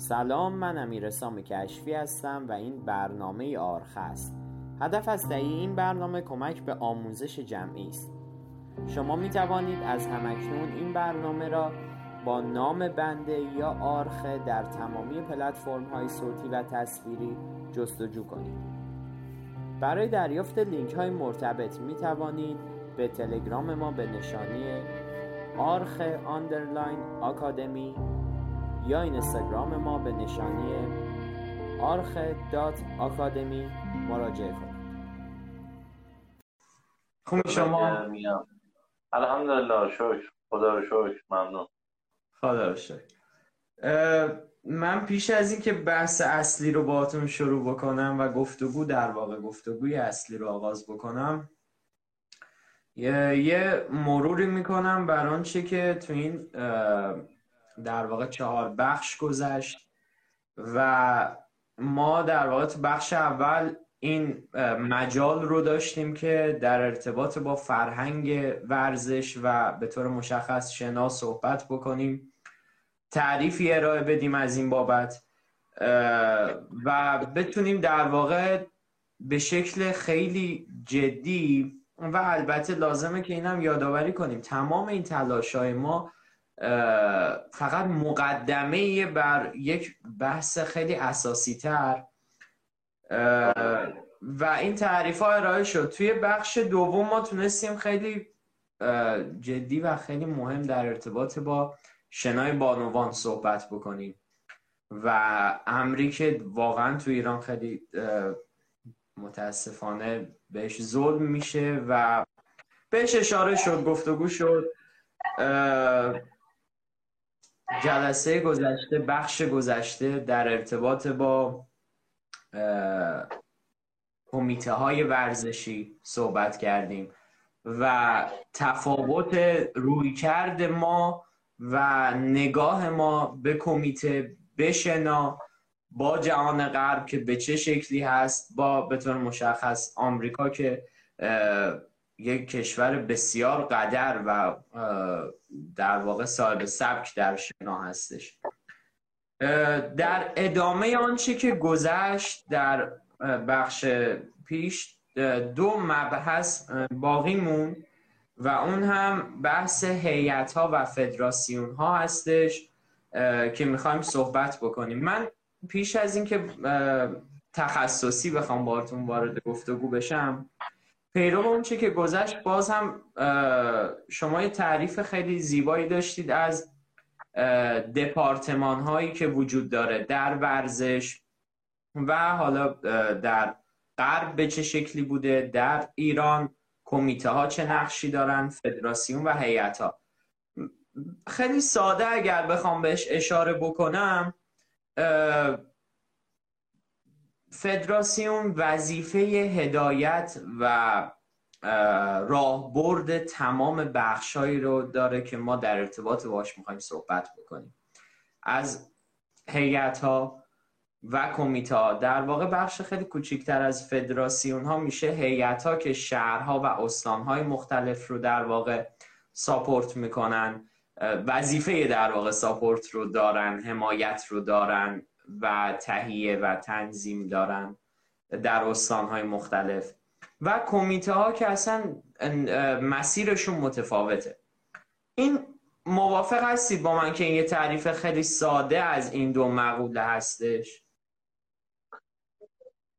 سلام من امیرسام کشفی هستم و این برنامه آرخ است. هدف از تهیه این برنامه کمک به آموزش جمعی است. شما می توانید از همکنون این برنامه را با نام بنده یا آرخه در تمامی پلتفرم های صوتی و تصویری جستجو کنید. برای دریافت لینک های مرتبط می توانید به تلگرام ما به نشانی آرخ underline academy یا اینستاگرام ما به نشانی آرخ dot academy مراجعه کنید. خوبی شما؟ الحمدلله شکر. خدا رو شکر. ممنون. خدا رو شکر. من پیش از اینکه بحث اصلی رو باهاتون شروع بکنم و گفتگو در واقع گفتگوی اصلی رو آغاز بکنم یه, یه مروری می‌کنم بر آنچه که تو این در واقع چهار بخش گذشت و ما در واقع بخش اول این مجال رو داشتیم که در ارتباط با فرهنگ ورزش و به طور مشخص شنا صحبت بکنیم تعریفی ارائه بدیم از این بابت و بتونیم در واقع به شکل خیلی جدی و البته لازمه که اینم یادآوری کنیم تمام این تلاش های ما فقط مقدمه بر یک بحث خیلی اساسی تر و این تعریف ها ارائه شد. توی بخش دوم ما تونستیم خیلی جدی و خیلی مهم در ارتباط با شنای بانوان صحبت بکنیم. و امری که واقعا تو ایران خیلی متاسفانه بهش ظلم میشه و بهش اشاره شد گفتگو شد. جلسه گذشته بخش گذشته در ارتباط با کمیته های ورزشی صحبت کردیم و تفاوت رویکرد ما و نگاه ما به کمیته بشنا با جهان غرب که به چه شکلی هست با به طور مشخص آمریکا که یک کشور بسیار قدر و در واقع صاحب سبک در شنا هستش. در ادامه آنچه که گذشت در بخش پیش دو مبحث باقی مون و اون هم بحث هیئت ها و فدراسیون ها هستش که می‌خوایم صحبت بکنیم. من پیش از اینکه تخصصی بخوام بارتون وارد گفتگو بشم پیرو اون چه که گذشت باز هم شما یه تعریف خیلی زیبایی داشتید از دپارتمان هایی که وجود داره در ورزش و حالا در غرب به چه شکلی بوده در ایران کمیته ها چه نقشی دارن فدراسیون و هیئت ها خیلی ساده اگر بخوام بهش اشاره بکنم فدراسیون وظیفه هدایت و راهبرد تمام بخشهایی رو داره که ما در ارتباط باش می‌خوایم صحبت بکنیم. از هیئت ها و کمیته ها در واقع بخش خیلی کوچکتر از فدراسیون ها میشه هیئت ها که شهرها و استان های مختلف رو در واقع ساپورت می‌کنن. وظیفه در واقع ساپورت رو دارن حمایت رو دارن. و تهیه و تنظیم دارن در استانهای مختلف. و کمیته ها که اصلا مسیرشون متفاوته. این موافق هستید با من که این یه تعریف خیلی ساده از این دو مقوله هستش؟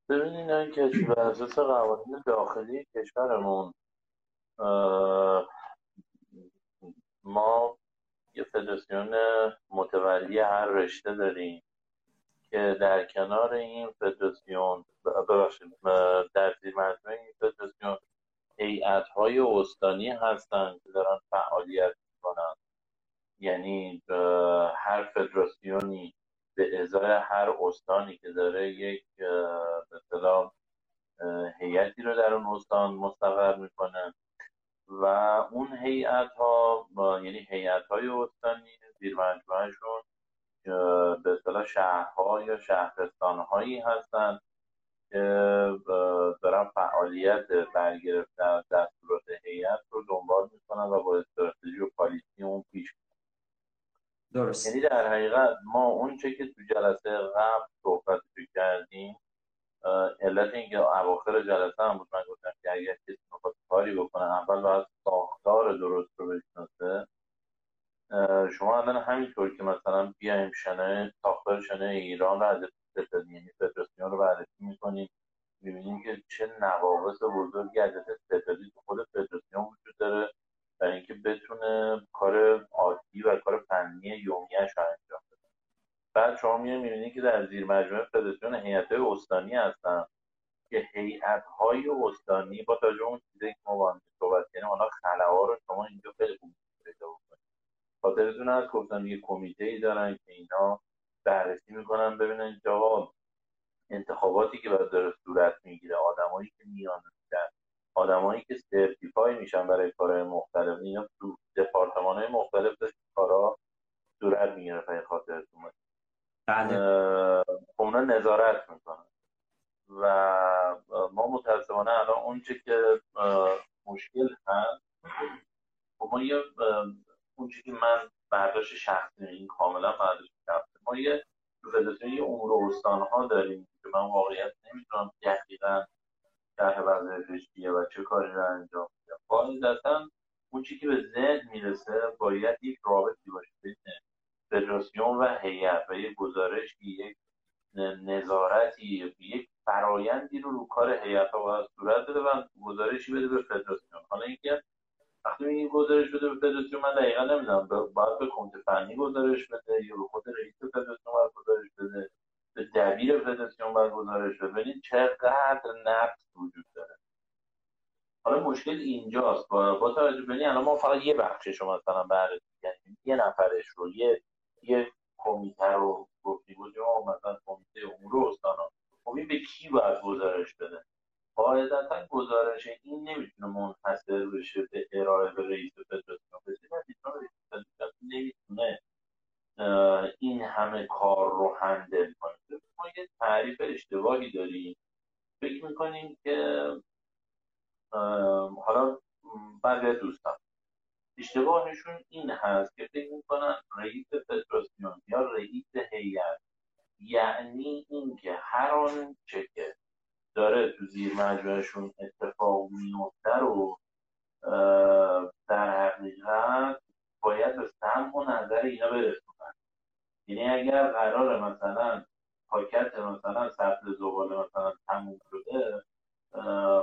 ببینید این کشور اساس قوانین داخلی کشورمون ما یه فدراسیون متولی هر رشته داریم. که در کنار این فدراسیون ببخشید در زیر مجموعه این فدراسیون هیئت های استانی هستن که دارن فعالیت می‌کنن. یعنی هر فدراسیونی به ازای هر استانی که داره یک مثلا هیئتی رو در اون استان مستقر می‌کنن و اون هیئت ها یعنی هیئت های استانی زیر مجموعهشون به اصطلاح شهرها یا شهرستان هایی هستند که دارن فعالیت برگرفتن دستورات هیئت رو دنبال می‌کنن و با استراتژی و پالیسی اون پیش درست. یعنی در حقیقت ما اون چه که تو جلسه قبل صحبت کردیم علت اینکه اواخر جلسه هم بود من گفتم که اگر کسی می‌خواد کاری بکنه اول باید ساختار درست رو بشناسه. شما الان همینطور که مثلا بیایم شنه ساختار شنه ایران رو از یعنی فدراسیون رو بررسی می‌کنیم می‌بینیم که چه نواقص بزرگی از ستادی تو خود فدراسیون وجود داره برای اینکه بتونه کار عادی و کار فنی یومیش رو انجام بده. بعد شما می‌بینید که در زیر مجموعه فدراسیون هیئت استانی هستن که هیئت های استانی با توجه اون چیزی که ما با هم صحبت کردیم حالا خلاها رو شما اینجا خیلی خوب پیدا بکنید خاطرتون از گفتم یه کمیته ای دارن که اینا بررسی می‌کنن ببینن که انتخاباتی که باید داره صورت می‌گیره آدمایی که میان میشن آدمایی که سرتیفای میشن برای کارهای مختلف. اینا تو دپارتمان های مختلف کارا صورت می‌گیره خاطر خاطرتون بله. خب اونا نظارت می‌کنن. و ما متاسفانه الان اونچه که مشکل هست خب ما یه که من برداشت شخصی این کاملا برداشت شخصی. ما یه فدراسیون یه امور استان ها داریم. که من واقعیت نمی‌تونم دقیقا در وضعیتش چیه و چه کاری رو انجام میده. قاعدتا اون چی که به ذهن می‌رسه باید یک رابطی باشه بین فدراسیون و هیئت و یک گزارش یک نظارتی یک فرایندی رو رو کار هیئت ها باید صورت بده و گزارشی بده به فدراسیون. حالا اینکه وقتی میگیم گزارش بده به فدراسیون من دقیقا نمی‌دونم. باید به کمیته فنی گزارش بده یا به خود رئیس فدراسیون باید گزارش بده. به دبیر فدراسیون باید گزارش بده. ببینید چقدر نقص وجود داره. حالا مشکل اینجاست. با, با توجه ببینید الان ما فقط یه بخشش رو مثلا بررسی کردیم. یه نفرش رو یه یه کمیته رو گفتیم. مثلا کمیته امور استانا. خب به کی باید گزارش بده؟ قاعدتا گزارش این نمی‌تونه منحصر بشه به ارائه به رئیس فدراسیون. نمی‌تونه این همه کار رو هندل کنه ما یه تعریف اشتباهی داریم. فکر می‌کنیم که حالا بعضی دوستان. اشتباهشون این هست که فکر می‌کنن رئیس فدراسیون یا رئیس هیئت یعنی اینکه هر آن چه که داره تو زیر مجموعشون اتفاق میفته رو در حقیقت باید به سمع و نظر اینا برسونن. یعنی اگر قرار مثلا پاکت مثلا سطل زباله مثلا تموم شده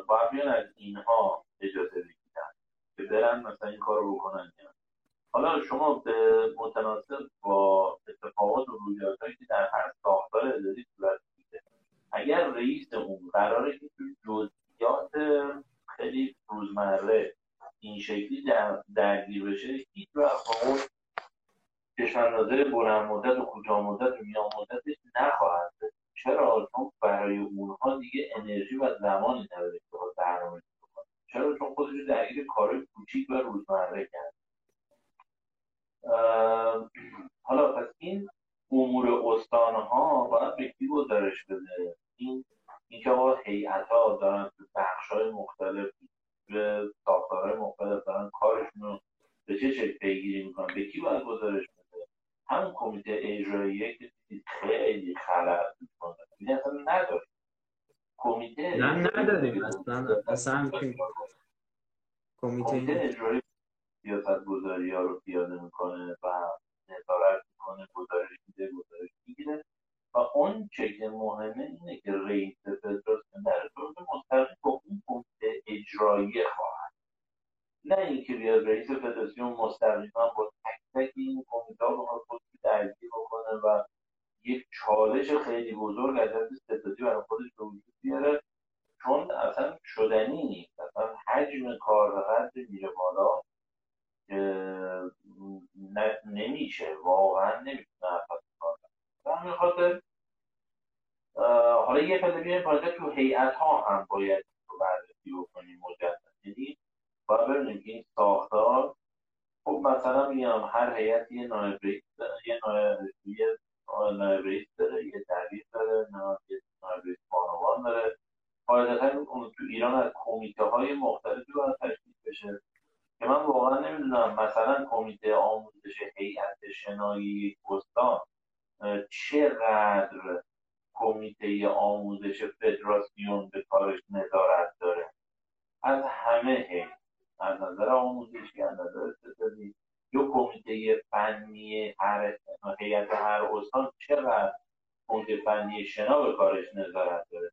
باید بیان از اینها اجازه بگیرن که برن مثلا این کار رو بکنن حالا شما به متناسب با اتفاقات و رویدادهایی که در هر ساختار اداری صورت اگر رئیس اون قراره که جزئیات خیلی روزمره این شکلی در درگیر بشه هیچ وقت با اون چشماندازه بلند مدت و کوتاه مدت و میان مدتش نخواهد چرا؟ چون برای اونها دیگه انرژی و زمانی نداره که برنامه چرا؟ چون خودش درگیر کار کوچیک و روزمره کرد حالا پس این امور استانها باید به کی گزارش بده؟ این اینکه آقا هیئت ها دارن تو بخش های مختلف به ساختارهای مختلف دارن کارشون رو به چه شکل پیگیری می‌کنن؟ به کی باید گزارش بده؟ همون کمیته اجراییه که خیلی خلل می‌کنه. این اصلا نداریم کمیته نه نداریم اصلا اصلا کمیته اجرایی سیاست گذاری ها رو پیاده می‌کنه و نظارت می‌کنه گزارش میده گزارش می‌گیره. و اون چه که مهمه اینه که رئیس فدراسیون در صورت مستقیم با اون کمیته اجرایی خواهد. نه اینکه بیاد رئیس فدراسیون مستقیما با تک تک این کمیته ها خود درگیر بکنه و یک چالش خیلی بزرگ از از ستادی برای خودش به وجود بیاره. چون اصلا شدنی نیست. اصلا حجم کار قدر میره بالا. نمیشه. واقعا نمی‌تونه به همین خاطر حالا یه پله بیایم پایین تو هیئت ها هم باید رو بررسی بکنیم مجدد یعنی باید ببینیم این ساختار خب مثلا میگم هر هیئت یه نایب رئیس یه نایب رئیس داره یه دبیر داره یه نایب رئیس بانوان داره. قاعدتا تو ایران از کمیته های مختلفی باید تشکیل بشه. من واقعا نمی‌دونم مثلا کمیته آموزش هیئت شنایی چقدر کمیته آموزش فدراسیون به کارش نظارت داره؟ از همه هی از نظر آموزشی از نظر یا کمیته فنی هر هیئت هر استان چقدر کمیته فنی شنا به کارش نظارت داره؟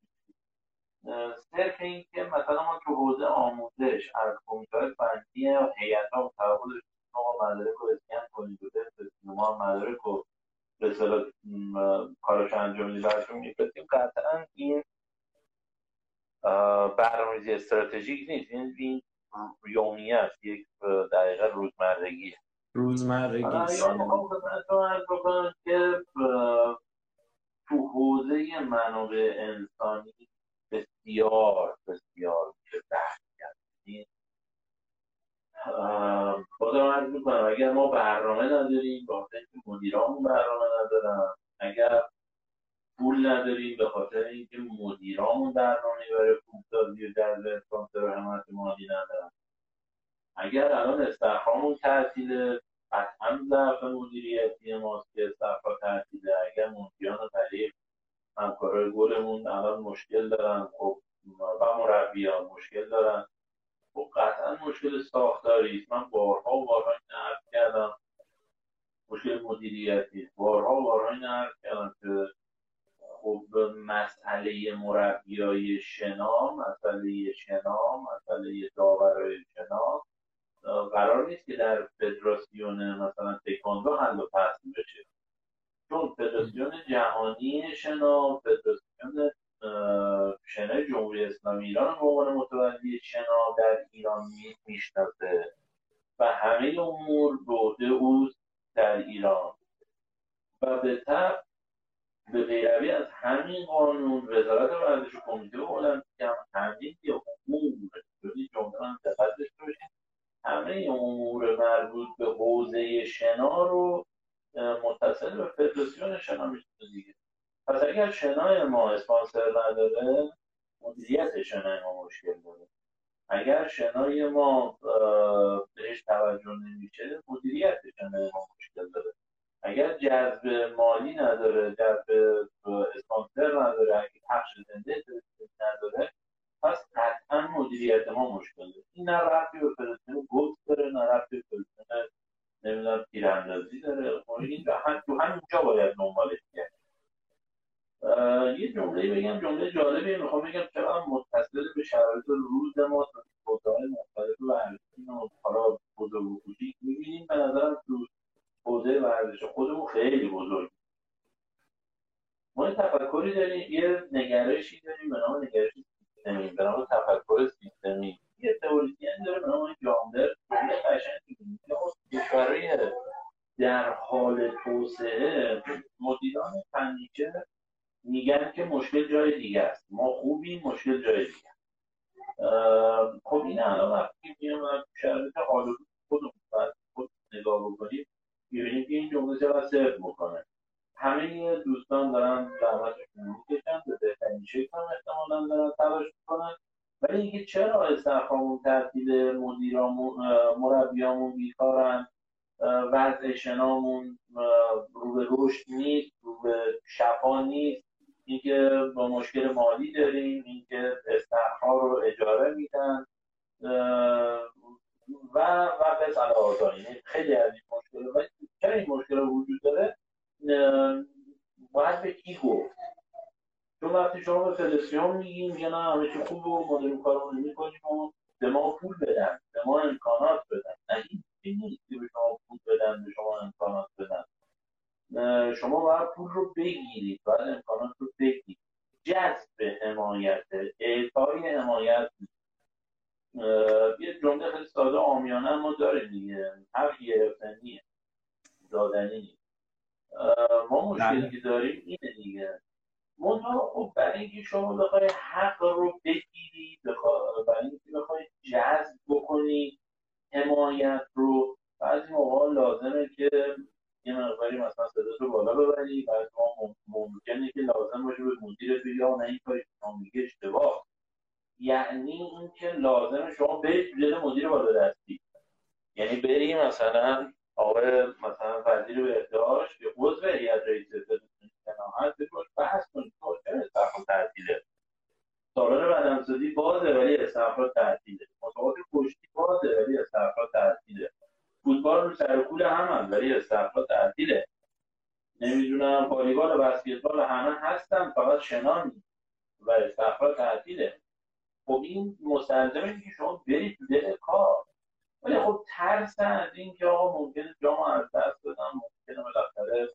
صرف این که مثلا ما تو حوزه آموزش از کمیته فنی هیئت ها و ما مدارک رو اسکن کنید و ما مدارک رو به اصطلاح کارش انجام میدیم برشون میفرستیم. قطعا این برنامه‌ریزی استراتژیک نیست. این این یومی است. یک دقیقه روزمرگی روزمرگی که تو حوزه منابع انسانی بسیار بسیار بحث کرد خودم عرض می‌کنم اگر ما برنامه نداریم با اینکه مدیرامون برنامه ندارن اگر پول نداریم به خاطر اینکه مدیرامون برنامه برای پولسازی و جذب اسپانسر و حمایت مالی ندارن. اگر الان استخرامون تعطیله قطعا ضعف مدیریتی ماست که استخرا تعطیله. اگر مدیران طریق همکارای گلمون الان مشکل دارن. خب و مربیان مشکل دارن. خب قطعا مشکل ساختاری است. من بارها و بارها این عرض کردم. مشکل مدیریتی بارها و بارها این عرض کردم که خب مسئله مربیای شنا مسئله شنا مسئله داورای شنا قرار نیست که در فدراسیون مثلا تکواندو حل و فصل بشه. چون فدراسیون جهانی شنا فدراسیون شنا جمهوری اسلامی ایران به عنوان متولی شنا در ایران می‌شناسه و همه امور به عهده اوست در ایران. و به طب به پیروی از همین قانون وزارت ورزش و کمیته المپیک هم همین امور. جمله من دقت داشته باشید. همه امور مربوط به حوزه شنا رو متصل به فدراسیون شنا میشه دیگه. پس اگر شنای ما اسپانسر نداره مدیریت شنای ما مشکل داره. اگر شنای ما بهش توجه نمیشه مدیریت شنای ما مشکل داره. اگر جذب مالی نداره جذب اسپانسر نداره اگر پخش زنده نداره پس قطعا مدیریت ما مشکل داره. این نه رفتی به فلسطین گفت داره نه رفتی به فلسطین نمی‌دونم تیراندازی داره. خب این تو همینجا باید دنبالش کرد یه جمله بگم جمله جالبی می‌خوام بگم چقدر متصل به شرایط روز ما حوزه‌های مختلف ورزشی و حالا بزرگ و کوچیک می‌بینیم. به نظرم تو حوزه ورزش خودمون خیلی بزرگ ما یه تفکری داریم یه نگرشی داریم به نام نگرش سیستمی به نام تفکر سیستمی. یه تئوریسین داره به نام جامدر جمله قشنگی کشورهای در حال توسعه مدیران فنیچه میگن که مشکل جای دیگه است. ما خوبیم مشکل جای دیگه خب این الان وقتی میام شرایط حال خودمون خود نگاه بکنیم می‌بینیم که این جمله چقدر صرف می‌کنه همه دوستان دارن زحمتشون می‌کشن به بهترین شکل هم احتمالا دارن تلاش می‌کنن. ولی اینکه چرا استخداممون تعطیل مدیرامون مربیامون بیکارن وضع شنامون رو به رشد نیست رو به شفا نیست. اینکه با مشکل مالی داریم اینکه استخدام رو اجاره میدن. و و به یعنی خیلی از این مشکل و چرا این مشکل وجود داره؟ باید به کی گفت؟ چون وقتی شما به فدراسیون میگیم میگه نه همه چی خوبه و ما داریم کارمون می‌کنیم و به ما پول بدن به ما امکانات بدن. نه این نیست که به شما پول بدن به شما امکانات بدن. شما باید پول رو بگیرید باید امکانات رو بگیرید. جذب حمایت اعطای حمایت. یه جمله خیلی ساده آمیانه ما داریم دیگه. هر گرفتنیه دادنی نیست. ما مشکلی بله. که داریم اینه دیگه. منتها خب برای اینکه شما بخوای حق رو بگیری برای اینکه بخوای جذب بکنی حمایت رو بعضی موقع لازمه که یه مقداری مثلا صدا رو بالا ببری بعد ما ممکنه که لازم باشه به مدیر بگی نه این کاری میگه اشتباه. یعنی اینکه لازم شما برید جلد مدیر بالا دستی. یعنی بری مثلا آقای مثلا وزیر بهداشت که عضو هیئت قناعت بکن بحث کنید چرا استخراج تعطیله؟ سالن بدنسازی بازه ولی استخراج تعطیله. مسابقات کشتی بازه ولی استخراج تعطیله. فوتبال رو سر کول هم ولی استخراج تعطیله. نمی‌دونم والیبال و بسکتبال همه هستن فقط شنا و استخراج تعطیله. خب این مستلزمه که شما برید تو دل کار. ولی خب ترس از اینکه آقا ممکنه جامو از دست بدم ممکنه بالاخره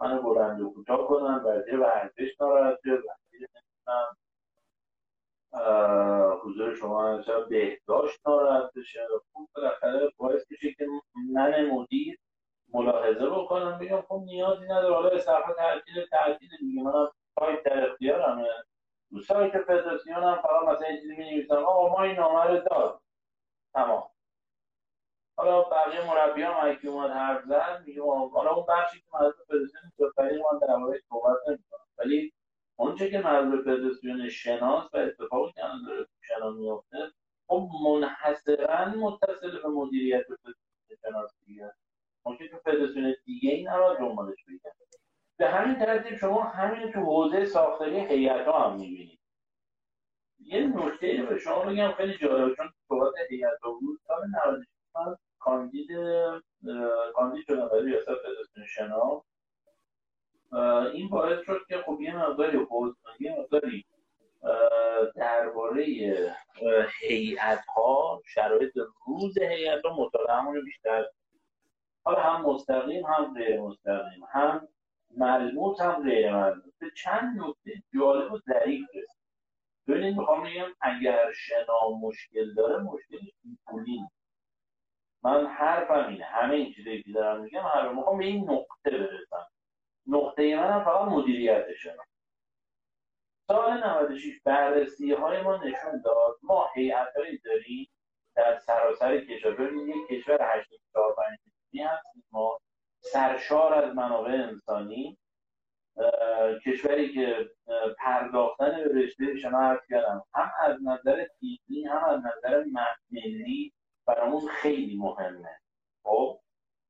منو بلند و کوتاه کنم وزیر ورزش ناراحت وزیر حضور شما شاید بهداشت ناراحت بشه خب بالاخره باعث میشه که من مدیر ملاحظه بکنم بگم خب نیازی نداره. حالا صفحه تعطیل تعطیل دیگه من سایت در اختیارمه تو سایت فدراسیون هم فقط مثلا چیزی می نویسم آقا ما این نامه رو داد. تمام. حالا بقیه مربی هم اگه اومد حرف زد میگه حالا اون بخشی که به فدراسیون توفری من در مورد صحبت نمی‌کنم. ولی اونچه که به فدراسیون شناس و اتفاقی که الان داره شنا میفته خب منحصرا متصل به مدیریت فدراسیون شناس دیگه ممکن که فدراسیون دیگه این نباید دنبالش بگن به همین ترتیب شما همین تو حوزه ساختاری هیئت ها هم می‌بینید. یه نکته به شما بگم خیلی جالبه چون صحبت هیئت ها بود سال 96 کاندید کاندید شدم برای ریاست فدراسیون شنا. این باعث شد که خب یه مقداری یه مقداری درباره هیئت ها شرایط روز هیئت ها مطالعه بیشتر حالا هم مستقیم هم غیر مستقیم هم ملموس هم غیر ملموس به چند نکته جالب و ظریف رسید. ببینید می‌خوام بگم اگر شنا مشکل داره مشکلش پولی من حرفم اینه. همه این چیزایی که دارم میگم هر می‌خوام به این نقطه برسم. نقطه من هم فقط مدیریت شنا سال 96 بررسی های ما نشون داد ما هیئت داریم در سراسر کشور. ببینید یک کشور 84 هستیم ما. سرشار از منابع انسانی. کشوری که پرداختن به رشته شما عرض کردم هم از نظر دینی هم از نظر ملی برامون خیلی مهمه. خب؟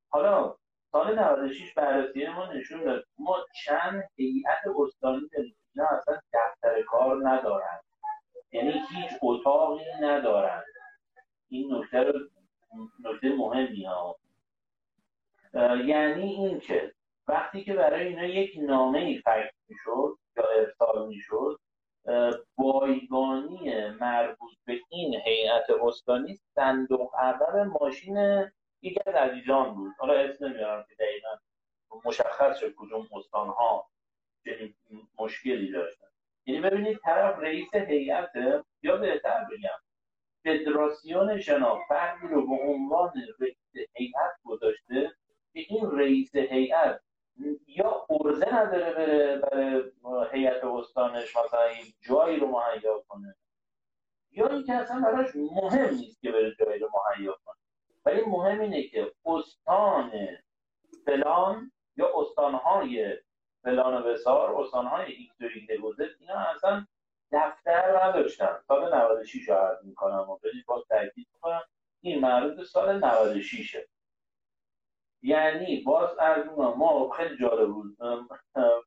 حالا سال 96 بررسی ما نشون داد ما چند هیئت استانی داریم اینا اصلا دفتر کار ندارن. یعنی هیچ اتاقی ندارن. این نکته نکته مهمی ها. یعنی اینکه وقتی که برای اینا یک نامه ای فکر می‌شد یا ارسال می‌شد بایگانی مربوط به این هیئت استانی صندوق اول ماشین یکی از عزیزان بود. حالا اسم نمیارم که دقیقا مشخص شد کدوم استان ها چنین مشکلی داشتن. یعنی ببینید طرف رئیس هیئت یا بهتر بگم فدراسیون شنا فردی رو به عنوان رئیس هیئت گذاشته که این رئیس هیئت یا عرضه نداره بره برای هیئت استانش مثلا این جایی رو مهیا کنه. یا اینکه اصلا براش مهم نیست که بره جایی رو مهیا کنه. ولی مهم اینه که استان فلان یا استانهای فلان و بیسار استانهای ایکس و اینا اصلا دفتر نداشتن. سال 96 رو عرض می‌کنم و باز تاکید می‌کنم. این مربوط سال 96 یعنی باز از ما خیلی جالب بود.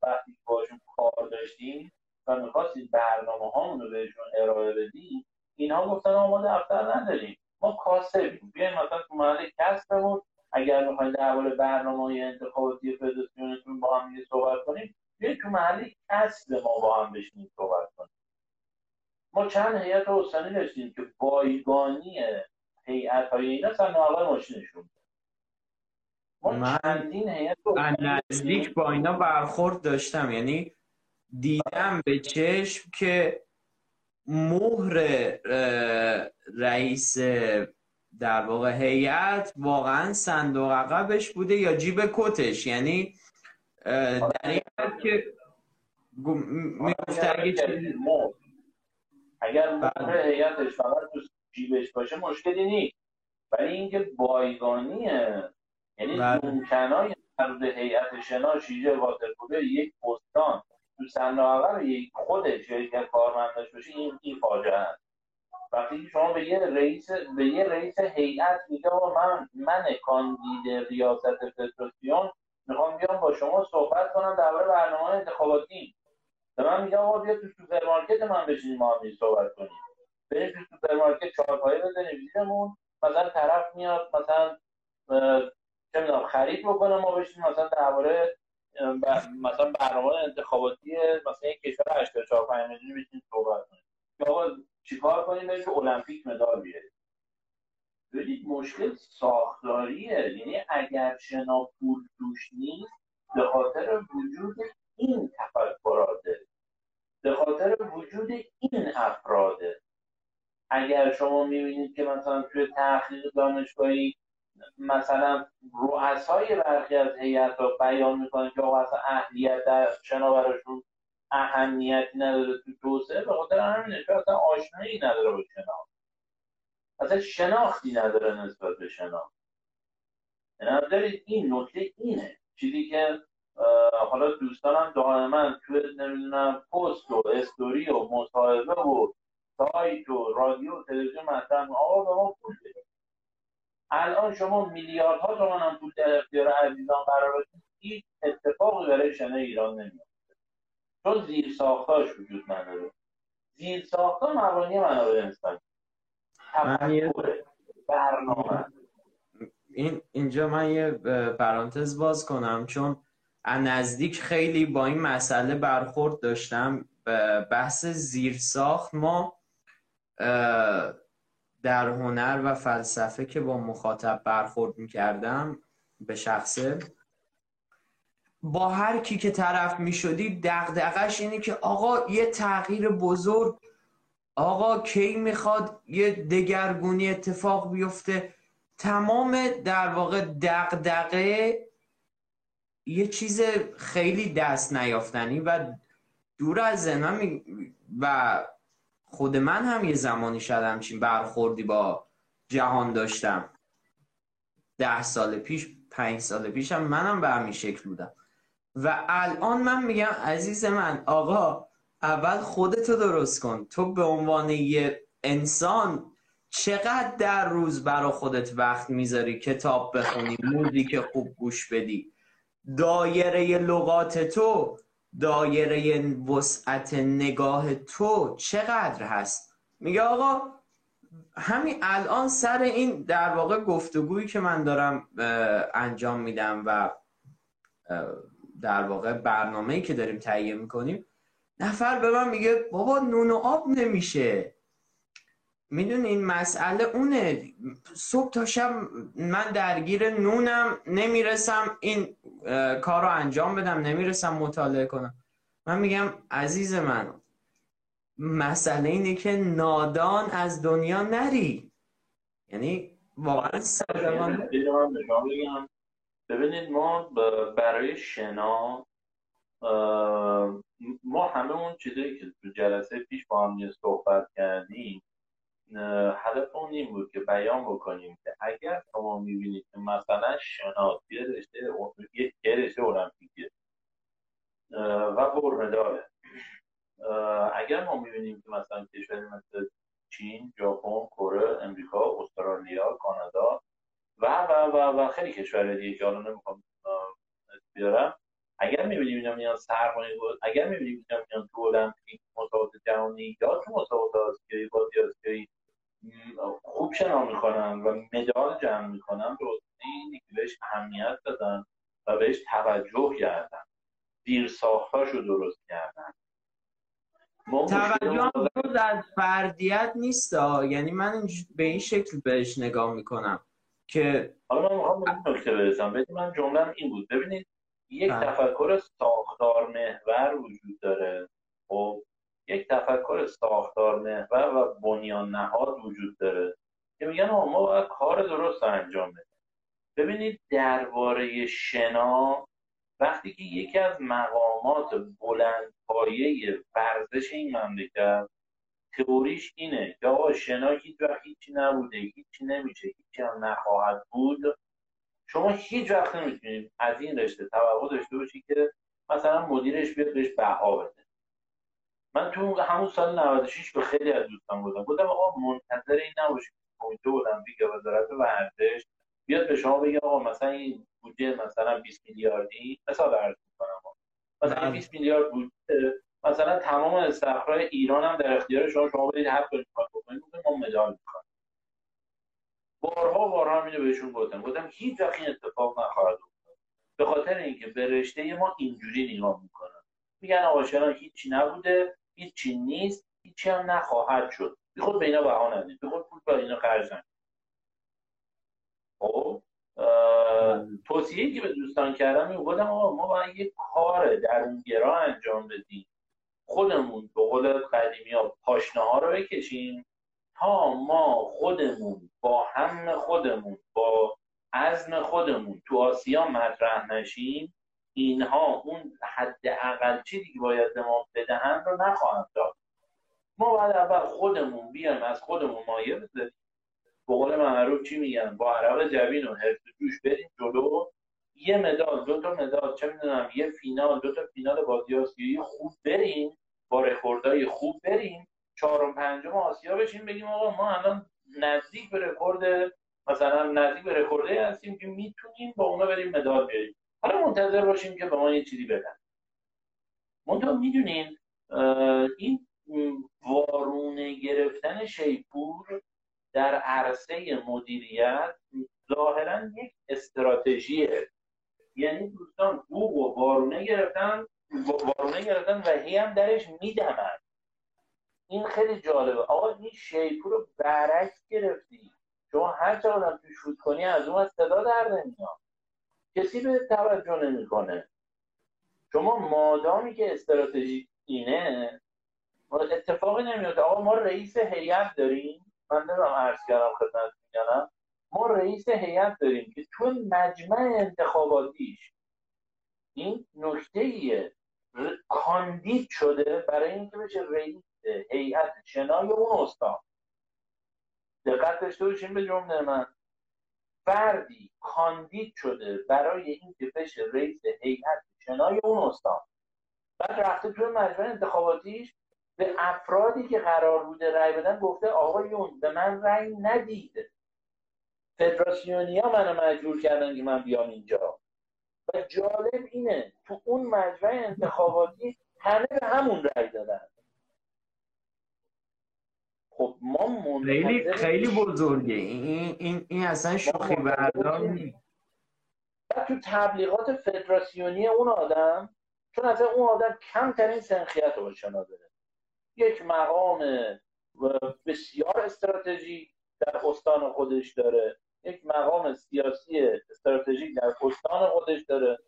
وقتی باشون کار داشتیم و می‌خواستیم برنامه هامون رو بهشون ارائه بدیم اینها گفتن ما دفتر نداریم. ما کاسبیم بیایم مثلا تو محل کسبمون اگر می‌خوایم درباره برنامه های انتخاباتی فدراسیونتون با هم صحبت کنیم بیایم تو محل کسب ما با هم بشینیم صحبت کنیم. ما چند هیئت استانی داشتیم که بایگانی هیئت های اینا اول ماشینشون من نزدیک با اینا برخورد داشتم. یعنی دیدم به چشم که مهر رئیس در واقع هیئت واقعا صندوق عقبش بوده یا جیب کتش. یعنی در این که می‌گفت اگه چیزی اگر مهر بله. هیئتش فقط تو جیبش باشه مشکلی نیست. ولی اینکه بایگانیه یعنی ممکنای مربوط هیئت شنا شیجه واترپولو یک استان تو صندوق یک خودش یا یک کارمنداش باشه این این فاجعه است. وقتی شما به یه رئیس به یه رئیس هیئت میگه من من کاندید ریاست فدراسیون می‌خوام بیام با شما صحبت کنم درباره برنامه انتخاباتی. به من میگه آقا بیا تو سوپرمارکت من بشینیم ما هم صحبت کنیم. بریم تو سوپرمارکت چهارپایه بزنیم زیرمون. مثلا طرف میاد مثلا چه می‌دونم خرید بکنه ما بشیم مثلا درباره مثلا برنامه انتخاباتی مثلا یک کشور 84 5 میلیونی بشیم صحبت کنیم. آقا چیکار کنیم بریم المپیک مدال بیاریم. ببینید مشکل ساختاریه. یعنی اگر شنا پول توش نیست به خاطر وجود این تفکراته به خاطر وجود این افراده اگر شما می‌بینید که مثلا توی تحقیق دانشگاهی مثلا رؤسای برخی از هیئت ها بیان می‌کنن که آقا اصلا اهلیت در شنا براشون اهمیتی نداره تو توسعه به خاطر همینه که اصلا آشنایی نداره با شنا اصلا شناختی نداره نسبت به شنا دارید این نکته اینه. چیزی که حالا دوستانم دائما توی نمی‌دونم پست و استوری و مصاحبه و سایت و رادیو و تلویزیون مطرح آقا به ما پول بدید. الان شما میلیاردها تومن هم پول در اختیار عزیزان قرار بدید هیچ اتفاقی برای شنه ایران نمیفته چون زیر ساختاش وجود نداره. زیر ساختا مبانی منابع انسانی. برنامه. این اینجا من یه پرانتز باز کنم. چون از نزدیک خیلی با این مسئله برخورد داشتم. بحث زیرساخت ما در هنر و فلسفه که با مخاطب برخورد می‌کردم به شخصه با هر کی که طرف می‌شدی دقدقش اینه که آقا یه تغییر بزرگ آقا کی می‌خواد یه دگرگونی اتفاق بیفته. تمام در واقع دقدقه یه چیز خیلی دست نیافتنی و دور از ذهنم و خود من هم یه زمانی شاید همچین برخوردی با جهان داشتم. ده سال پیش پنج سال پیشم منم به همین شکل بودم. و الان من میگم عزیز من آقا اول خودتو درست کن. تو به عنوان یه انسان چقدر در روز برا خودت وقت می‌ذاری کتاب بخونی موزیک خوب گوش بدی؟ دایره لغات تو دایره وسعت نگاه تو چقدر هست؟ میگه آقا همین الان سر این در واقع گفتگویی که من دارم انجام میدم و در واقع برنامه‌ای که داریم تهیه می‌کنیم نفر به من میگه بابا نون و آب نمیشه. می‌دونی این مسئله اونه. صبح تا شب من درگیر نونم نمی‌رسم این کار رو انجام بدم نمی‌رسم مطالعه کنم. من میگم عزیز من مسئله اینه که نادان از دنیا نری. یعنی واقعا سرگران ببینید ما برای شنا ما همه اون چیزایی که تو جلسه پیش با هم صحبت کردیم هدف اون این بود که بیان بکنیم که اگر شما می‌بینید که مثلا شناسی رشته یه رشته المپیکیه و برمداره اگر ما می‌بینیم که مثلا کشوری مثل چین، ژاپن، کره، امریکا، استرالیا، کانادا و و و و خیلی کشور دیگه که حالا نمی‌خوام بیارم اگر می‌بینیم اینا میان سرمایه بود اگر می‌بینیم اینا میان تو المپیک مسابقات جهانی یا تو مسابقات آسیایی بازی آسیایی خوب شنا می‌کنن و مدال جمع می‌کنن به اینی که بهش اهمیت دادن و بهش توجه کردن. دیر ساختاشو درست کردن. توجه هم از فردیت نیست یعنی من به این شکل بهش نگاه می‌کنم که حالا من می‌خوام به نکته برسم. من جمله این بود. ببینید یک بله. تفکر ساختار محور وجود داره. خب یک تفکر ساختار محور و بنیان نهاد وجود داره که میگن ما باید کار درست انجام بدیم. ببینید درباره شنا وقتی که یکی از مقامات بلند پایه ورزش این مملکت تئوریش اینه که آقا شنا هیچ وقت هیچی نبوده هیچی نمیشه هیچی هم نخواهد بود. شما هیچ وقت نمی‌تونید از این رشته توقع داشته باشی که مثلا مدیرش بیاد بهش بها بده. من تو همون سال 96 به خیلی از دوستان بودم. گفتم آقا منتظر این نباشید. کمیته المپیک یا وزارت ورزش. بیاد به شما بگه آقا مثلا این بودجه مثلا 20 میلیاردی مثلا عرض می‌کنم مثلا 20 بله. میلیارد بودجه. مثلا تمام استخرهای ایران هم در اختیار شما. شما برید هر کاری بکنید. ما مدال می‌کنیم بارها بارها اینو بهشون گفتم. گفتم هیچ وقت این اتفاق نخواهد افتاد. به خاطر اینکه به رشته ما اینجوری نگاه می‌کنن. میگن آقا چرا هیچی نبوده. هیچی نیست هیچی هم نخواهد شد. خود به اینا بها ندید خود پول به اینا خرج خب؟ توصیه که به دوستان کردم می‌گفتم آقا ما باید یک کار درونگرا انجام بدیم. خودمون به قول قدیمی ها پاشنه ها رو بکشیم تا ما خودمون با هم خودمون با عزم خودمون تو آسیا مطرح نشیم. اینها اون حد اقل چیزی که باید به ما بدهن رو نخواهند داد. ما باید اول خودمون بیایم از خودمون مایه بذاریم. به قول معروف چی میگن؟ با عرق جبین و عرق جوش بریم جلو. یه مدال دو تا مدال چه می‌دونم یه فینال دو تا فینال بازی آسیایی خوب بریم با رکوردای خوب بریم. چهارم پنجم آسیا بشیم بگیم آقا ما الان نزدیک به رکورد مثلا نزدیک به رکورده هستیم که می‌تونیم با اونا بریم مدال بیاریم. حالا منتظر باشیم که به ما یه چیزی بدن. منتها می‌دونین این وارونه گرفتن شیپور در عرصه مدیریت ظاهرا یک استراتژیه. یعنی دوستان بوق و وارونه گرفتن وارونه گرفتن و هی هم درش میدمن. این خیلی جالبه. آقا این شیپور رو برعکس گرفتی. شما هر چه آدم توی شوت کنی از اون صدا در نمیاد. کسی به توجه نمی‌کنه. شما مادامی که استراتژی اینه اتفاقی نمیفته آقا ما رئیس هیئت داریم. من نمی‌دونم عرض کردم خدمت میگنم ما رئیس هیئت داریم که تو مجمع انتخاباتیش این نکته ایه کاندید شده برای اینکه بشه رئیس هیئت شنای اون استان. دقت داشته باشین به جمله من. فردی کاندید شده برای اینکه بشه رئیس هیئت شنای اون استان. بعد رفته توی مجمع انتخاباتیش به افرادی که قرار بوده رأی بدن گفته آقایون به من رأی ندید فدراسیونیا منو مجبور کردن که من بیام اینجا. و جالب اینه تو اون مجمع انتخاباتی همه به همون رأی دادن. خب ما خیلی خیلی بزرگه. این این این اصلا شوخی بردار نیست. تو تبلیغات فدراسیونی اون آدم چون اصلا اون آدم کمترین سنخیت رو شنا داره. یک مقام بسیار استراتژی در استان خودش داره. یک مقام سیاسی استراتژیک در استان خودش داره.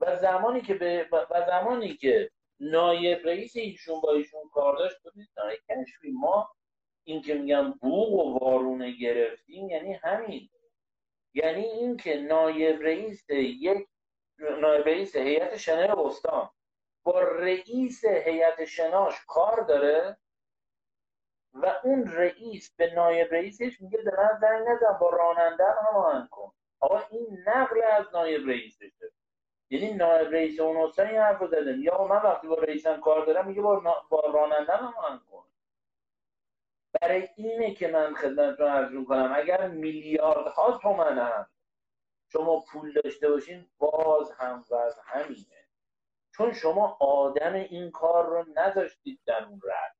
و زمانی که به و زمانی که نایب رئیس ایشون با ایشون کار داشت بودید کشفی ما این که میگم بوغ و وارونه گرفتیم یعنی همین. یعنی اینکه نایب رئیس یک نایب رئیس هیئت شنای استان با رئیس هیئت شناش کار داره و اون رئیس به نایب رئیسش میگه به من زنگ نزن با راننده هماهنگ کن. آقا این نقل از نایب رئیسشه. یعنی نایب رئیس اون استان این حرف زده. یا من وقتی با رئیسم کار دارم میگه با. با راننده کن. برای اینه که من خدمتتون عرض کنم اگر میلیاردها تومن هم شما پول داشته باشین باز هم وز همینه. چون شما آدم این کار رو نذاشتید در اون رد.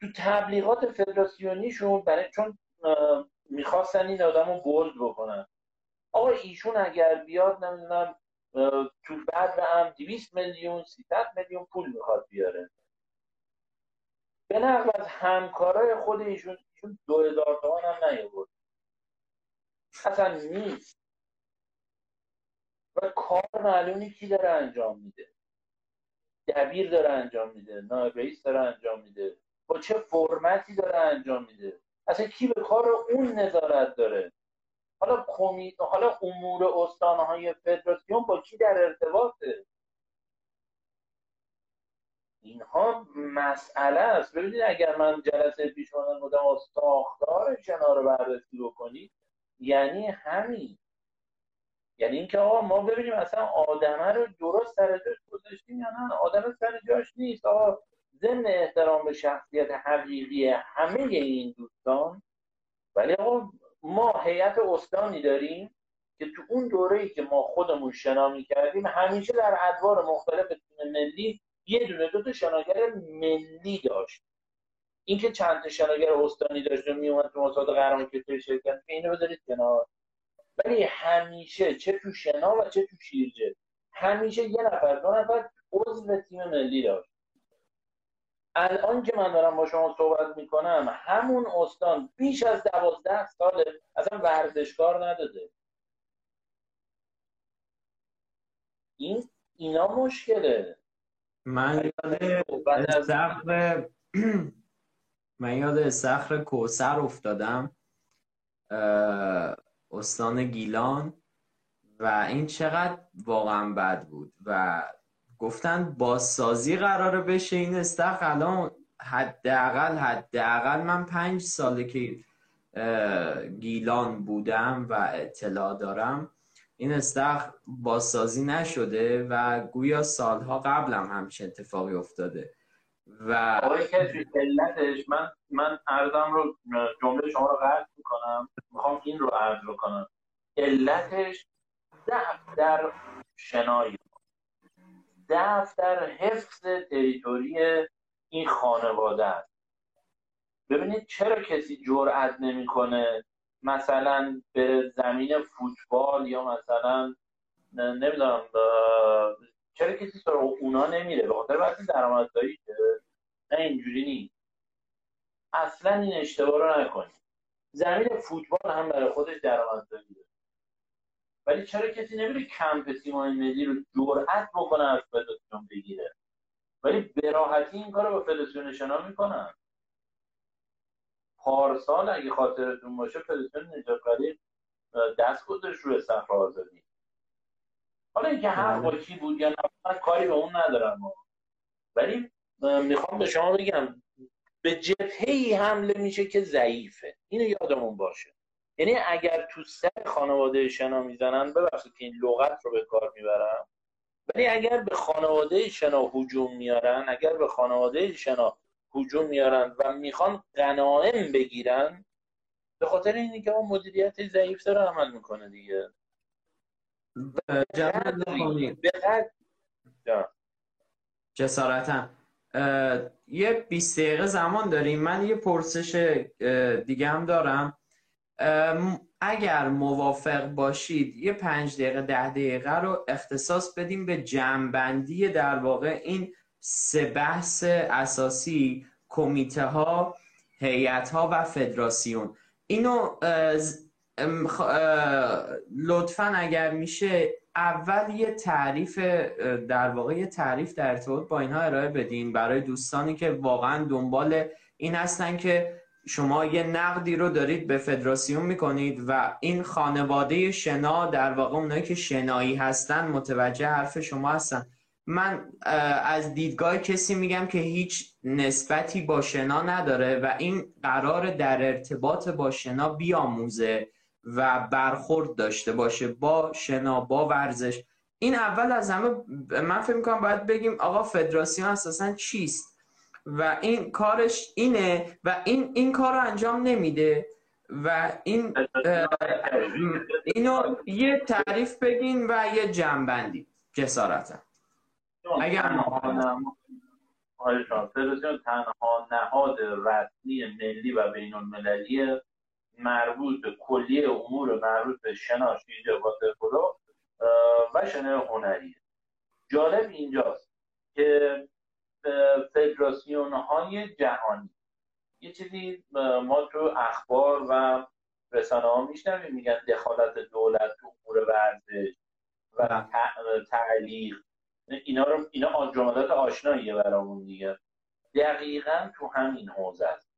تو تبلیغات فدراسیونیشون برای چون می‌خواستن این آدم رو بولد بکنن. آقا ایشون اگر بیاد نمی‌دونم تو بعد هم 200 میلیون 300 میلیون پول می‌خواد بیاره. به نقل از همکارای خود ایشون ایشون دو هزار تومن هم نیاورد. اصلا نیست. و کار معلومی کی داره انجام میده؟ دبیر داره انجام میده نایب رئیس داره انجام میده. با چه فرمتی داره انجام میده؟ اصلا کی به کار اون نظارت داره؟ حالا حالا امور استانهای فدراسیون با کی در ارتباطه؟ اینها مسئله است. ببینید اگر من جلسه پیش بودم ساختار شنا رو بررسی بکنید یعنی همین. یعنی اینکه آقا ما ببینیم اصلا آدمه رو درست سر جاش گذاشتیم یا نه؟ آدم سر جاش نیست. آقا ضمن احترام به شخصیت حقیقی همه این دوستان ولی آقا ما هیئت استانی داریم که تو اون دوره ای که ما خودمون شنا کردیم همیشه در ادوار مختلف تیم ملی یه دونه دو تا شناگر ملی داشت. اینکه چند تا شناگر استانی داشت و میومد تو مسابقه قهرمان کشور شرکت اینو بذارید کنار. ولی همیشه چه تو شنا و چه تو شیرجه همیشه یه نفر دو نفر عضو تیم ملی داشت. الان که من دارم با شما صحبت می‌کنم همون استان بیش از دوازده سال اصلا ورزشکار نداده. این اینا مشکله. من یاد سخر من یاد سخر کوسر افتادم. استان گیلان و این چقدر واقعا بد بود و گفتن بازسازی قراره بشه این استخ الان حداقل حداقل من پنج ساله که گیلان بودم و اطلاع دارم این استخ بازسازی نشده و گویا سالها قبلم همچین اتفاقی افتاده و آقای کسی علتش من من عرضم رو جمله شما رو قطع می‌کنم. می‌خوام این رو عرض بکنم. علتش ضعف در شنای ضعف در حفظ تریتوری این خانواده است. ببینید چرا کسی جرأت نمی‌کنه مثلا به زمین فوتبال یا مثلا نمی‌دونم چرا کسی سراغ اونا نمیره؟ به خاطر وقتی درآمدزایی نه اینجوری نیست. اصلا این اشتباه رو نکنید. زمین فوتبال هم برای خودش درآمدزایی داره. ولی چرا کسی نمیره کمپ تیمای ملی رو جرأت بکنه از فدراسیون بگیره؟ ولی به راحتی این کار رو با فدراسیون شنا می‌کنن. پارسال اگه خاطرتون باشه فدراسیون نجات دست گذاشت روی صفحه آزادی. حالا اینکه حق با کی بود یا نه کاری به اون ندارم. ولی می‌خوام به شما بگم به جبهه حمله میشه که ضعیفه. اینو یادمون باشه. یعنی اگر تو سر خانواده شنا می‌زنن ببخشید که این لغت رو به کار می‌برم ولی اگر به خانواده شنا هجوم میارن اگر به خانواده شنا هجوم میارن و می‌خوان غنائم بگیرن به خاطر اینی که اون مدیریت ضعیف داره عمل می‌کنه دیگه. جسارتا. یه 20 دقیقه زمان داریم. من یه پرسش دیگه هم دارم. اگر موافق باشید یه پنج دقیقه ده دقیقه رو اختصاص بدیم به جمعبندی در واقع این سه بحث اساسی کمیته ها هیئت ها و فدراسیون. اینو لطفا اگر میشه اول یه تعریف در واقع یه تعریف در ارتباط با اینها ارائه بدین برای دوستانی که واقعا دنبال این هستن که شما یه نقدی رو دارید به فدراسیون می‌کنید و این خانواده شنا در واقع اونایی که شنایی هستن متوجه حرف شما هستن. من از دیدگاه کسی میگم که هیچ نسبتی با شنا نداره و این قرار در ارتباط با شنا بیاموزه و برخورد داشته باشه با شنا با ورزش. این اول از همه من فکر می‌کنم باید بگیم آقا فدراسیون اساسا چیست؟ و این کارش اینه و این این کار رو انجام نمیده و این اینو یه تعریف بگین و یه جنبندی جسارتا. اگر فدراسیون تنها نهاد رسمی ملی و بین المللی مربوط به کلیه امور مربوط به شنا شیجه واترپولو و شنا هنری. جالب اینجاست که فدراسیون های جهانی یه چیزی ما تو اخبار و رسانه ها میشنویم میگن دخالت دولت تو امور ورزش و تعلیق اینا رو اینا جملات آشناییه برامون دیگه. دقیقا تو همین حوزه است.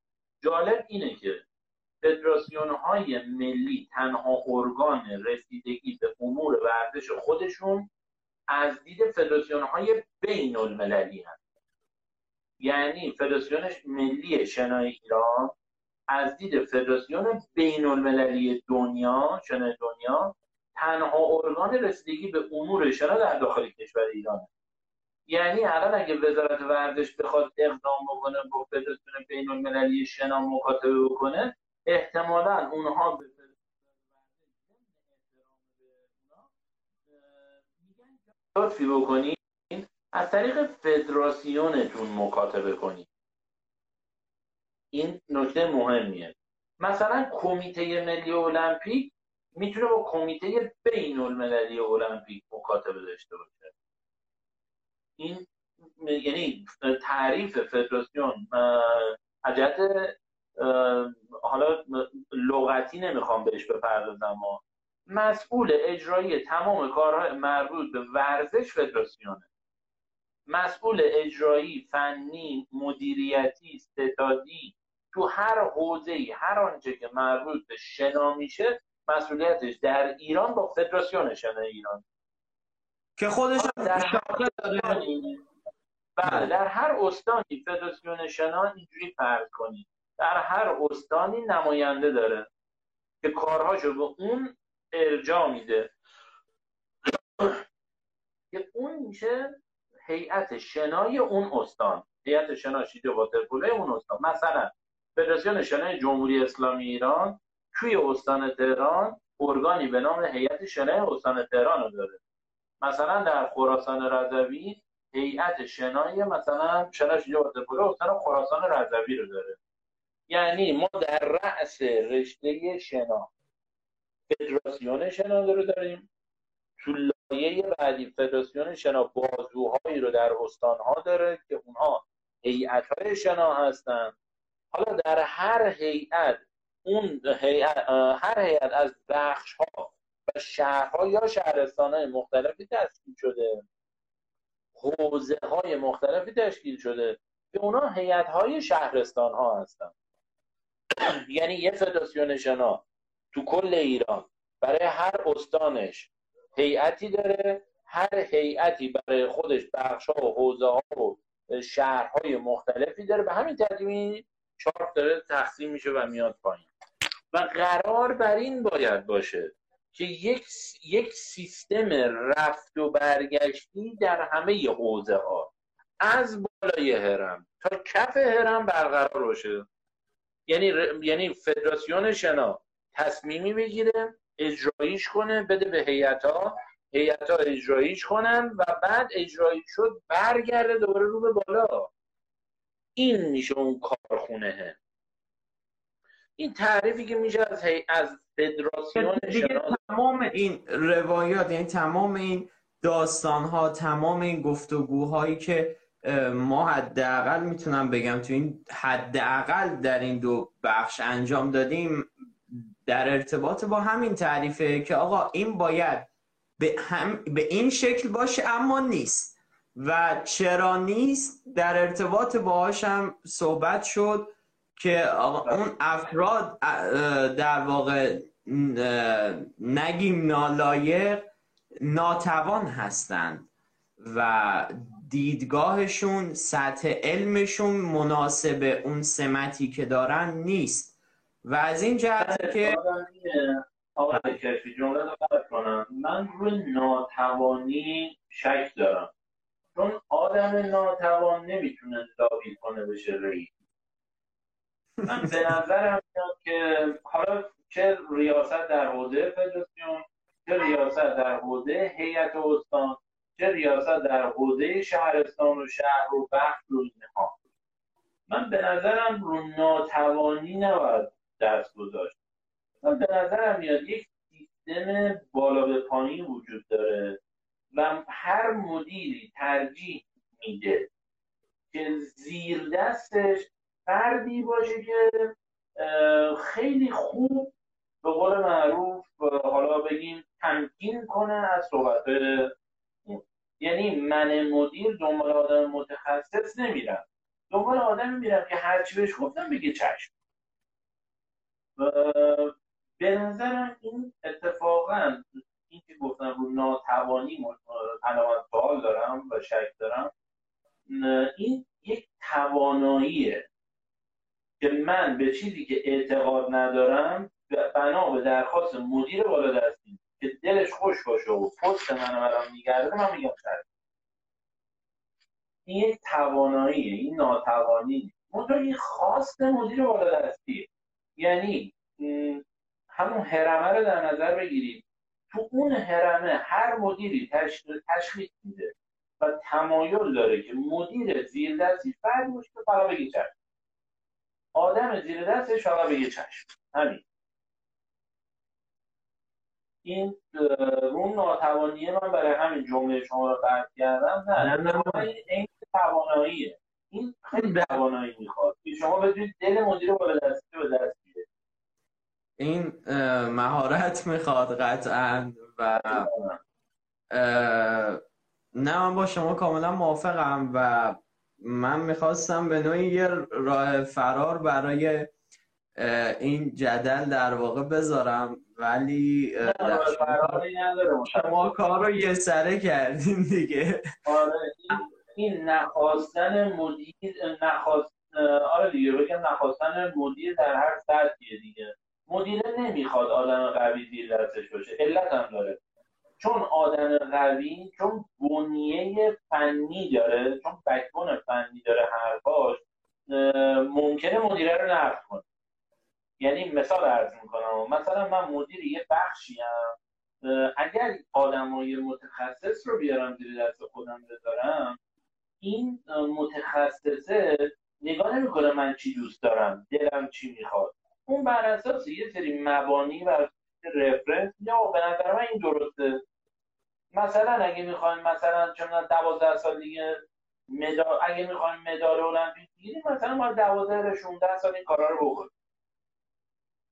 جالب اینه که فدراسیون های ملی تنها ارگان رسیدگی به امور ورزش خودشون از دید فدراسیون های بین المللی هست یعنی فدراسیون ملی شنای ایران از دید فدراسیون بین المللی دنیا شنای دنیا تنها ارگان رسیدگی به امور شنا در داخل کشور ایران. یعنی الان اگه وزارت ورزش بخواد اقدام بکنه با فدراسیون بین المللی شنا مکاتبه بکنه احتمالا اونها به لطفی بکنید از طریق فدراسیونتون مکاتبه کنید این نکته مهمیه. مثلا کمیته ملی المپیک می‌تونه با کمیته بین المللی المپیک مکاتبه داشته باشه. این یعنی تعریف فدراسیون حجت حالا لغتی نمی‌خوام بهش بپردازم مسئول اجرایی تمام کارهای مربوط به ورزش فدراسیونه. مسئول اجرایی فنی مدیریتی ستادی تو هر حوزه هر آنچه که مربوط به شنا میشه مسئولیتش در ایران با فدراسیون شنا ایران. که خودش در بله در هر استانی فدراسیون شنا اینجوری فرض کنید در هر استانی نماینده داره که کارهاشو به اون ارجا میده. که اون میشه هیئت شنای اون استان. هیئت شنا شید واترپولو اون استان. مثلا فدراسیون شنای جمهوری اسلامی ایران توی استان تهران ارگانی به نام هیئت شنای استان تهران رو داره. مثلا در خراسان رضوی هیئت شنای مثلا شنا شید واترپولو استان خراسان رضوی رو داره. یعنی ما در رأس رشته شنا فدراسیون شنا رو داریم. تو لایه بعدی فدراسیون شنا بازوهایی رو در استانها داره که اونها هیئت های شنا هستن. حالا در هر هیئت اون هر هیئت از بخش ها و شهرها یا شهرستان های مختلفی تشکیل شده. حوزه های مختلفی تشکیل شده. که اونا هیئت های شهرستان ها هستن. یعنی یه فدراسیون شنا تو کل ایران. برای هر استانش هیئتی داره. هر هیئتی برای خودش بخش ها و حوزه ها و شهرهای مختلفی داره. به همین ترتیب چارت داره تقسیم میشه و میاد پایین. و قرار بر این باید باشه که یک یک سیستم رفت و برگشتی در همه حوزه ها از بالای هرم تا کف هرم برقرار باشه. یعنی یعنی فدراسیون شنا تصمیمی بگیره اجراییش کنه بده به هیئت ها هیئت ها اجراییش کنن و بعد اجرایی شد برگرده دوباره رو به بالا. این میشه اون کارخونه. این تعریفی که میشه از هی... از فدراسیون تمام این روایات یعنی تمام این داستان ها تمام این گفتگوهایی که ما حداقل می‌تونم بگم تو این حداقل در این دو بخش انجام دادیم در ارتباط با همین تعریفه که آقا این باید به, هم به این شکل باشه اما نیست. و چرا نیست؟ در ارتباط باهاش هم صحبت شد. که اون افراد در واقع نگیم نالایق ناتوان هستند و دیدگاهشون سطح علمشون مناسب اون سمتی که دارن نیست. و از این جهت که آقای کشفی جمله کنم. من روی ناتوانی شک دارم. چون آدم ناتوان نمی‌تونه لابی کنه بشه رئیس. من به نظرم میاد که حالا چه ریاست در حوزه فدراسیون چه ریاست در حوزه هیئت استان چه ریاست در حوزه شهرستان و شهر و بخش و اینها. من به نظرم رو ناتوانی نباید دست گذاشت. من به نظرم میاد یک سیستم بالا به پایین وجود داره و هر مدیری ترجیح میده که زیر دستش فردی باشه که خیلی خوب به قول معروف حالا بگیم تمکین کنه از صحبت یعنی من مدیر دنبال آدم متخصص نمیرم. دنبال آدم میرم که هرچی بهش گفتم بگه چشم. به نظرم این اتفاقا این که گفتم رو ناتوانی علامت سوال دارم و شک دارم این یک تواناییه. که من به چیزی که اعتقاد ندارم بنا به درخواست مدیر بالا دستی که دلش خوش باشه و پست من برام میگرده من میگم سر. این یک تواناییه این ناتوانی. منطقه این خواست مدیر بالا دستی یعنی همون هرمه رو در نظر بگیرید تو اون هرمه هر مدیری تشخیص میده و تمایل داره که مدیر زیر دستی فرد که فقط چشم آدم زیر دستش فقط بگه چشم. همین. این اون ناتوانیه من برای همین جمله شما رو قطع کردم. نه نه این تواناییه. این خیلی توانایی می‌خواد. شما بتونید دل مدیر بالا دستی به دست این مهارت می‌خواد قطعا و نه من با شما کاملا موافقم و من می‌خواستم به نوعی یه راه فرار برای این جدل در واقع بذارم ولی شما کار رو یه سره کردیم دیگه. آره این نخواستن مدیر نخواست آره دیگه بگم نخواستن مدیر در هر سطحیه دیگه. مدیره نمی‌خواد آدم قوی زیر دستش باشه علت هم داره. چون آدم قوی چون بنیه فنی داره چون بکبون فنی داره حرفاش ممکنه مدیره رو نقد کنه. یعنی مثال عرض می‌کنم مثلا من مدیر یه بخشی هم اگر آدمای متخصص رو بیارم زیر دست خودم بذارم این متخصصه نگاه نمی‌کنه من چی دوست دارم دلم چی می‌خواد. اون بر اساس یه سری مبانی و رفرنس یا به نظر من این درسته. مثلا اگه می‌خوایم مثلا چون 12 سال دیگه مدال اگه می‌خوایم مدال المپیک بگیریم مثلا ما 12 16 سال این کارا رو بکنیم.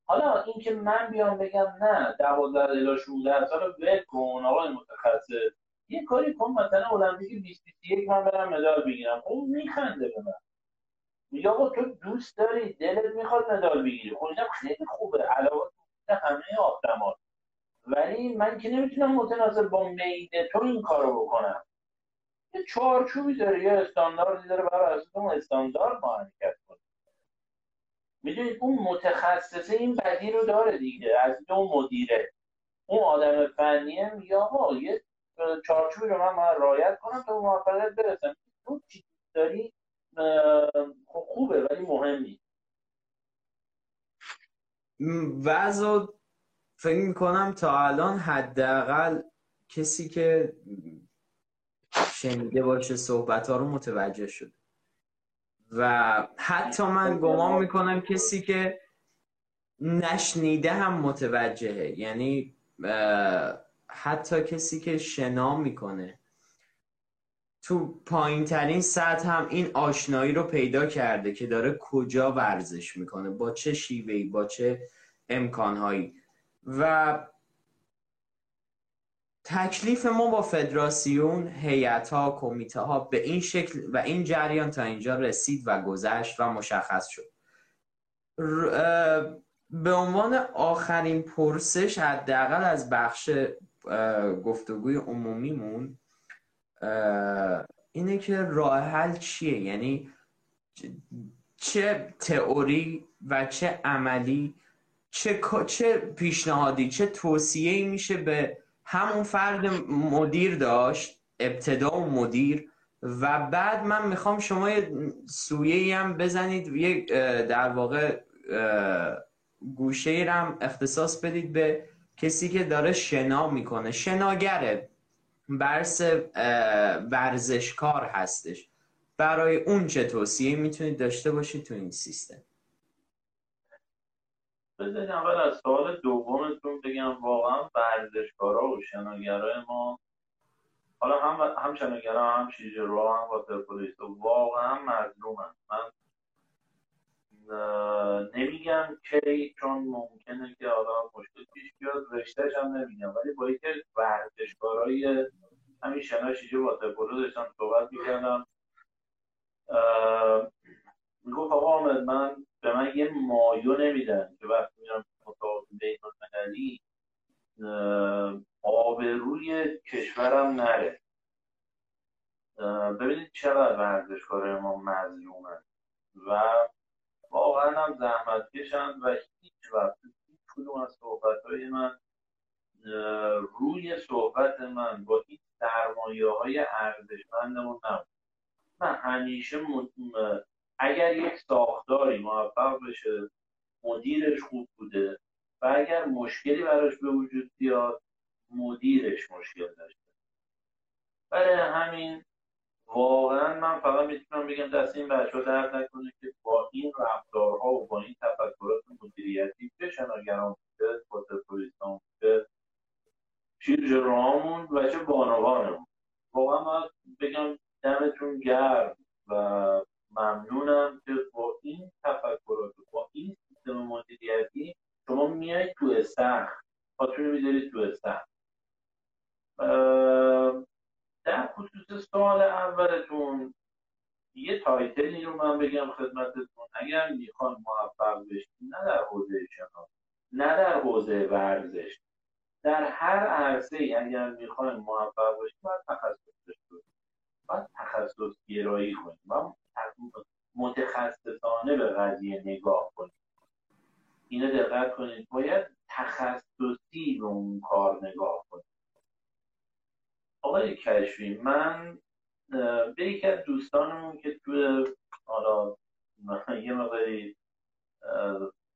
حالا اینکه من بیام بگم نه 12 الی 16 سال رو ول کن آقای متخصص. یه کاری کن مثلا المپیک 2021 من برم مدال بگیرم. اون میخنده به من. میگه آقا تو دوست داری دلت می‌خواد مدال بگیری. خب خیلی خوبه. علاوه همه آدما ولی من که نمی‌تونم متناسب با میل تو این کارو بکنم. یه چارچوبی داره یه استانداردی داره برای اساس اون استاندارد حرکت کنیم می‌دونید اون متخصصه این بدی رو داره دیگه از اون مدیره. اون آدم فنیه میگه آقا یه چارچوبی رو من باید رعایت کنم تا موفقیت برسم. تو چی داری؟ خب خوبه ولی مهم نیست وضع فکر می‌کنم تا الان حداقل کسی که شنیده باشه صحبت ها رو متوجه شده. و حتی من گمان می‌کنم کسی که نشنیده هم متوجهه. یعنی حتی کسی که شنا می‌کنه. تو پایین ترین سطح هم این آشنایی رو پیدا کرده که داره کجا ورزش می‌کنه با چه شیوهی با چه امکانهایی. و تکلیف ما با فدراسیون هیئت ها کمیته ها به این شکل و این جریان تا اینجا رسید و گذشت و مشخص شد. به عنوان آخرین پرسش حداقل از بخش گفتگوی عمومیمون اینه که راه حل چیه؟ یعنی چه تئوری و چه عملی چه چه پیشنهادی چه توصیه‌ای میشه به همون فرد مدیر داشت ابتدا و مدیر؟ و بعد من می‌خوام شما یه سویه هم بزنید یک در واقع گوشه هم اختصاص بدید به کسی که داره شنا می‌کنه. شناگره برس ورزشکار هستش. برای اون چه توصیه می‌تونید داشته باشید تو این سیستم؟ بذارید اول از سوال دومتون بگم واقعا ورزشکارا و شناگرای ما حالا هم هم شناگرا هم شیجرو هم واترپولیست واقعا مظلومن. من نمیگم کی چون ممکنه که حالا مشکل پیش بیاد رشتهش هم نمیگم. ولی با اینکه ورزشکارای همین شنا شیجه واترپولو داشتم صحبت می‌کردم می‌گفت آقا آمد من به من یه مایو نمیدن که وقتی میرم مسابقه بین المللی آبروی کشورم نره. ببینید چقدر ورزشکار ما مظلومن و واقعا هم زحمت کشن و هیچ وقت هیچ کدوم از صحبت های من روی صحبت من با این سرمایه های ارزشمندمون نبود. من همیشه اگر یک ساختاری موفق بشه مدیرش خوب بوده و اگر مشکلی براش به وجود بیاد مدیرش مشکل داشته. برای همین واقعا من فقط می‌تونم بگم دست این بچه ها درد نکنه که با این رفتارها و با این تفکرات مدیریتی چه شناگران بوده پروتستان بوده شیر رامون و چه بانوانمون. واقعا من بگم دمتون گرم و ممنونم که با این تفکرات و با این سیستم مدیریتی شما میایید تو استخ پاتون می‌ذارید تو استخ در خصوص سوال اولتون یه تایتلی رو من بگم خدمتتون. اگر می‌خوان موفق بشین نه در حوزه شناخت نه در حوزه ورزش در هر عرصه اگر می‌خوایم موفق باشیم باید تخصص داشته باید تخصص گرایی کنیم و متخصصانه به قضیه نگاه کنیم اینه دقت کنید. باید تخصصی به اون کار نگاه کنیم آقای کشفی من به یکی از دوستانمون که توی حالا یه مقداری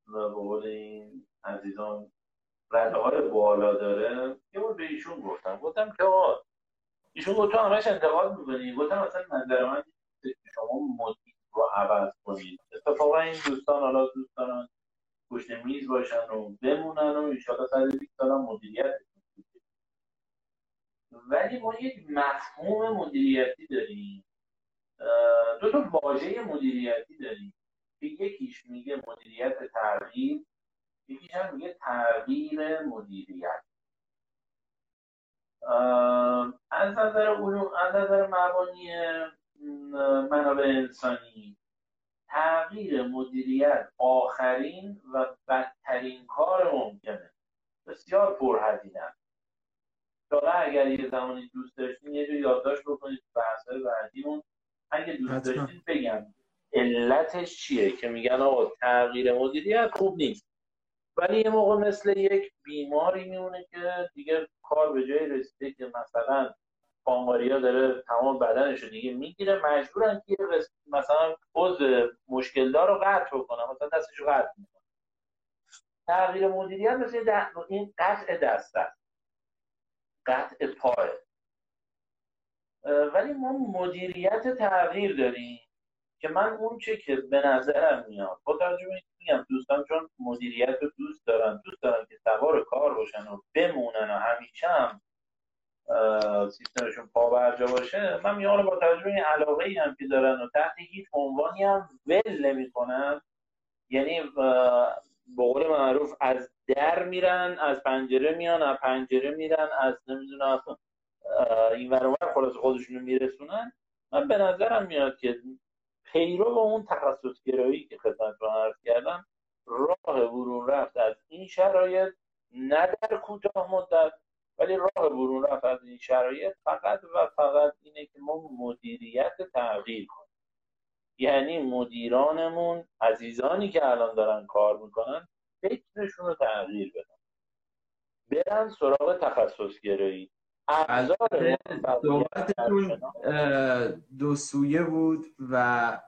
به این عزیزان رده های بالا داره. یه بار به ایشون گفتم. گفتم که آقا ایشون گفت تو همش انتقاد می‌کنی؟ گفتم اصلا نظر من شما مدیر رو عوض کنید. اتفاقا این دوستان حالا دوستان پشت میز باشن و بمونن و انشاءالله سر 20 سال مدیریت ولی ما یک مفهوم مدیریتی داریم. دو تا واژه مدیریتی داریم. که یکیش میگه مدیریت تغییر یکیش هم میگه تغییر مدیریت. از نظر از نظر مبانی منابع انسانی. تغییر مدیریت آخرین و بدترین کار ممکنه. بسیار پرهزینه. حالا اگر یه زمانی دوست داشتین یه جو یادداشت بکنید بحث‌های بعدیمون. اگه دوست داشتید بگم. علتش چیه؟ که میگن آقا تغییر مدیریت خوب نیست. ولی یه موقع مثل یک بیماری میمونه که دیگه کار به جای رسیده که مثلا پانگاریا داره تمام بدنش رو دیگه می‌گیره. مجبورن که مثلا پوز مشکل دار رو قطع بکنن. مثلا دستش رو قطع می‌کنه تغییر مدیریت مثل این قطع دست است قطع پاه ولی ما مدیریت تغییر داریم که من اون چه که به نظرم میاد. با توجه به میگم دوستان چون مدیریت رو دوست دارن دوست دارن که سوار کار باشن و بمونن و همیشه هم سیستمشون پا برجا باشه. من میام با توجه این علاقه ای هم که دارن و تحت هیچ عنوانی هم ول نمی‌کنن. یعنی به قول معروف از در میرن از پنجره میان از پنجره میرن از نمی‌دونم این ورور خلاص خودشونو میرسونن. من به نظرم میاد که پیرو به اون تخصص گرایی که رو عرض کردم راه برون رفت از این شرایط نه در کوتاه مدت ولی راه برون رفت از این شرایط فقط و فقط اینه که ما مدیریت تغییر کنیم. یعنی مدیرانمون عزیزانی که الان دارن کار می‌کنن فکرشون رو تغییر بدن. برن سراغ تخصص گرایی صحبتتون دو سویه بود و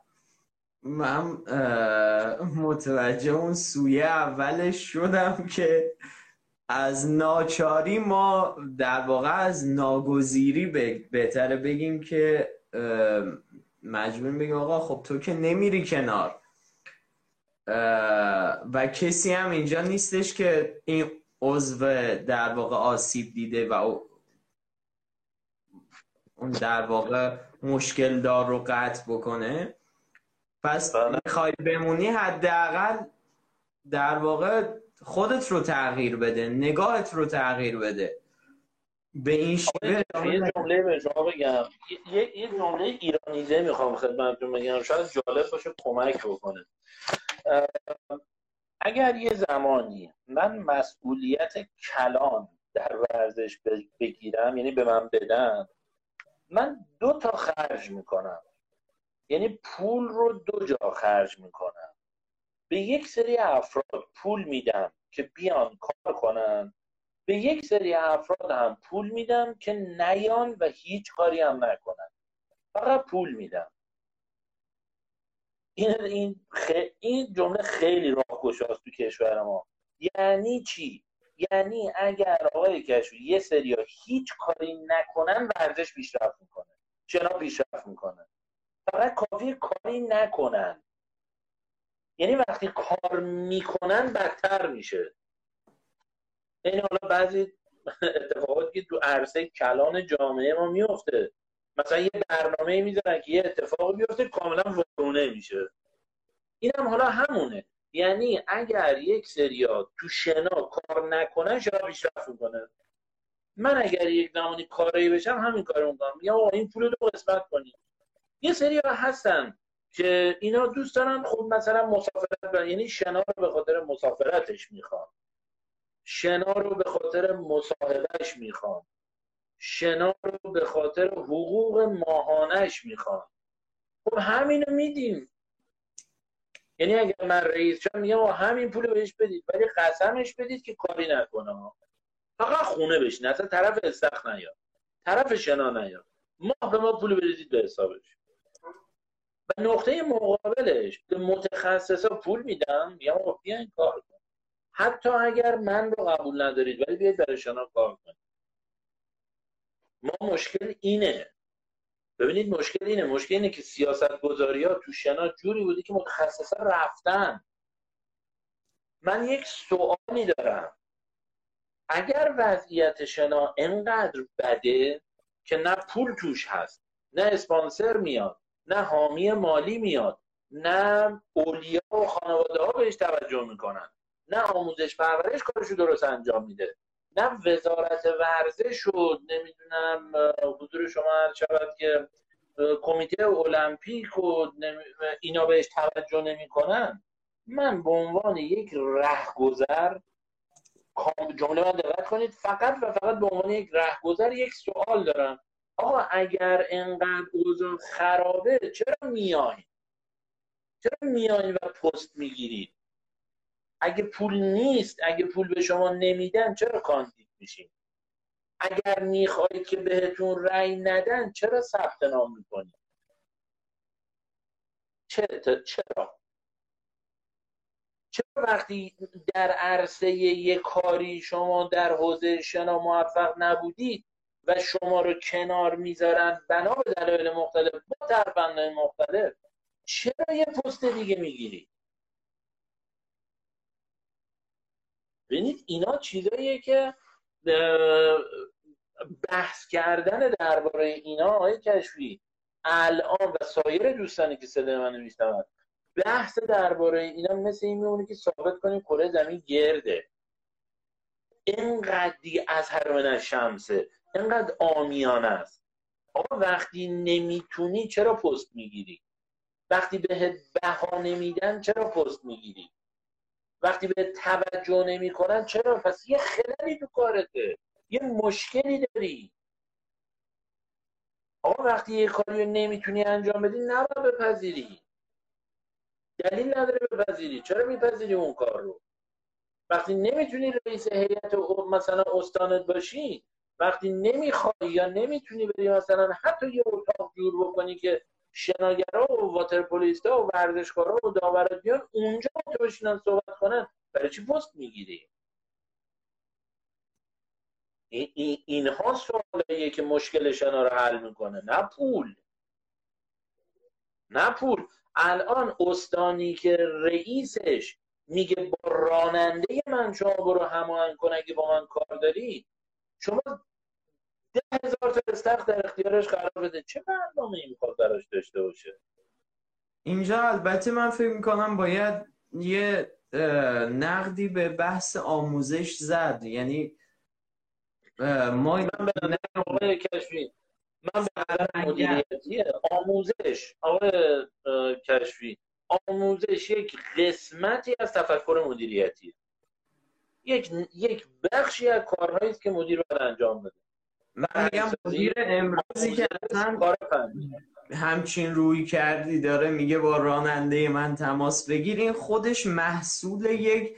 من متوجه اون سویه اولش شدم که از ناچاری ما در واقع از ناگزیری بهتره بگیم که مجبور بگیم آقا خب تو که نمیری کنار و کسی هم اینجا نیستش که این عضو در واقع آسیب دیده و اون در واقع مشکل دار رو قطع بکنه پس بله. می‌خوای بمونی حداقل در واقع خودت رو تغییر بده نگاهت رو تغییر بده. به این شیوه یه جمله به شما بگم. یه, یه جمله ایرانیزه می‌خوام خدمتتون بگم. شاید جالب باشه کمک بکنه. اگر یه زمانی من مسئولیت کلان در ورزش بگیرم یعنی به من بدن من دو تا خرج می‌کنم. یعنی پول رو دو جا خرج می‌کنم. به یک سری افراد پول میدم که بیان کار کنن. به یک سری افراد هم پول میدم که نیان و هیچ کاری هم نکنن. فقط پول میدم. این این, این جمله خیلی راهگشاست تو کشور ما. یعنی چی؟ یعنی اگر آقای کشو یه سری هیچ کاری نکنن ورزش پیشرفت می‌کنه. شنا پیشرفت می‌کنه. فقط کافی کاری نکنن. یعنی وقتی کار می‌کنن بدتر میشه. این حالا بعضی اتفاقاتی که تو عرصه کلان جامعه ما میفته مثلا یه برنامه می‌ذارن که یه اتفاقی بیفته کاملا وارونه میشه. این هم حالا همونه. یعنی اگر یک سریا تو شنا کار نکنن شنا پیشرفت می‌کنه من اگر یک زمانی کاری بشم همین کارو می‌کنم. یا این پول رو قسمت کنیم یه سری هستن. که اینا دوست دارن خب مثلا مسافرت یعنی شنا رو به خاطر مسافرتش می‌خوان. شنا رو به خاطر مصاحبهش می‌خوان. شنا رو به خاطر حقوق ماهانش می‌خوان. خب همینو میدیم. یعنی اگر من رئیس شم میگم همین پول بهش بدید ولی قسمش بدید که کاری نکنه. فقط خونه بشین اصلا طرف استخ نیاد طرف شنا نیاد. ما به ما پول بدید به حسابش. و نقطه مقابلش به متخصصا پول میدم. میگم بیاین کار کن حتی اگر من رو قبول ندارید ولی بیاید برای شنا کار کنید ما مشکل اینه. ببینید مشکل اینه. مشکل اینه که سیاست گذاری ها تو شنا جوری بودی که متخصصا رفتن. من یک سوالی دارم. اگر وضعیت شنا انقدر بده که نه پول توش هست نه اسپانسر میاد نه حامی مالی میاد نه اولیا و خانواده ها بهش توجه می‌کنن نه آموزش پرورش کارشو درست انجام میده نه وزارت ورزش و نمی‌دونم حضور شما هر شود که کمیته المپیک و اینا بهش توجه نمی‌کنن. من به عنوان یک رهگذر جمله من دقت کنید فقط و فقط به عنوان یک رهگذر یک سوال دارم. آقا اگر انقدر اوضاع خرابه چرا میایین؟ چرا میایین و پست می‌گیرید اگه پول نیست اگه پول به شما نمیدن چرا کاندید میشین؟ اگر می‌خواهید که بهتون رأی ندن چرا ثبت نام می‌کنید؟ چرا؟ چرا وقتی در عرصه یک کاری شما در حوزه شنا موفق نبودید و شما رو کنار می‌ذارن. بنا به دلایل مختلف با ترفندهای مختلف. چرا یه پست دیگه می‌گیری؟ ببینید اینا چیزاییه که بحث کردن درباره اینا آقای کشفی الان و سایر دوستانی که صدای من میشنون. بحث درباره اینا مثل این میمونه که ثابت کنیم کره زمین گرده. اینقدر از هر من شمسه اینقدر آمیان است. آقا وقتی نمی‌تونی چرا پست می‌گیری؟ وقتی بهت بها نمیدن چرا پست می‌گیری؟ وقتی به توجه نمی‌کنن چرا؟ پس یه خللی تو کارته. یه مشکلی داری. آقا وقتی یه کاری نمی‌تونی انجام بدی نباید بپذیری. دلیل نداره بپذیری. چرا میپذیری اون کار رو؟ وقتی نمی‌تونی رئیس هیئت مثلا استانت باشی وقتی نمی‌خوای یا نمی‌تونی بری مثلا حتی یه اتاق جور بکنی که شناگرا و واترپولیستا و ورزشکارا و داورا بیان اونجا تو بشینن صحبت کنن برای چی پست می‌گیری؟ این اینها سوالاییه که مشکل شنا رو حل می‌کنه نه پول. نه پول. الان استانی که رئیسش میگه با راننده من شما برو هماهنگ کن اگه با من کار داری شما ده هزار تا استخ در اختیارش قرار بده چه برنامه این می‌خواد براش داشته باشه؟ اینجا البته من فکر می‌کنم باید یه نقدی به بحث آموزش زد. یعنی ما من به آقای کشفی من به مدیریتی آموزش آقای کشفی آموزش یک قسمتی از تفکر مدیریتی یک یک بخشی از کارهایی است که مدیر باید انجام بده. من میگم مدیر امروزی که اصلا همچین روی کردی داره میگه با راننده من تماس بگیر. این خودش محصول یک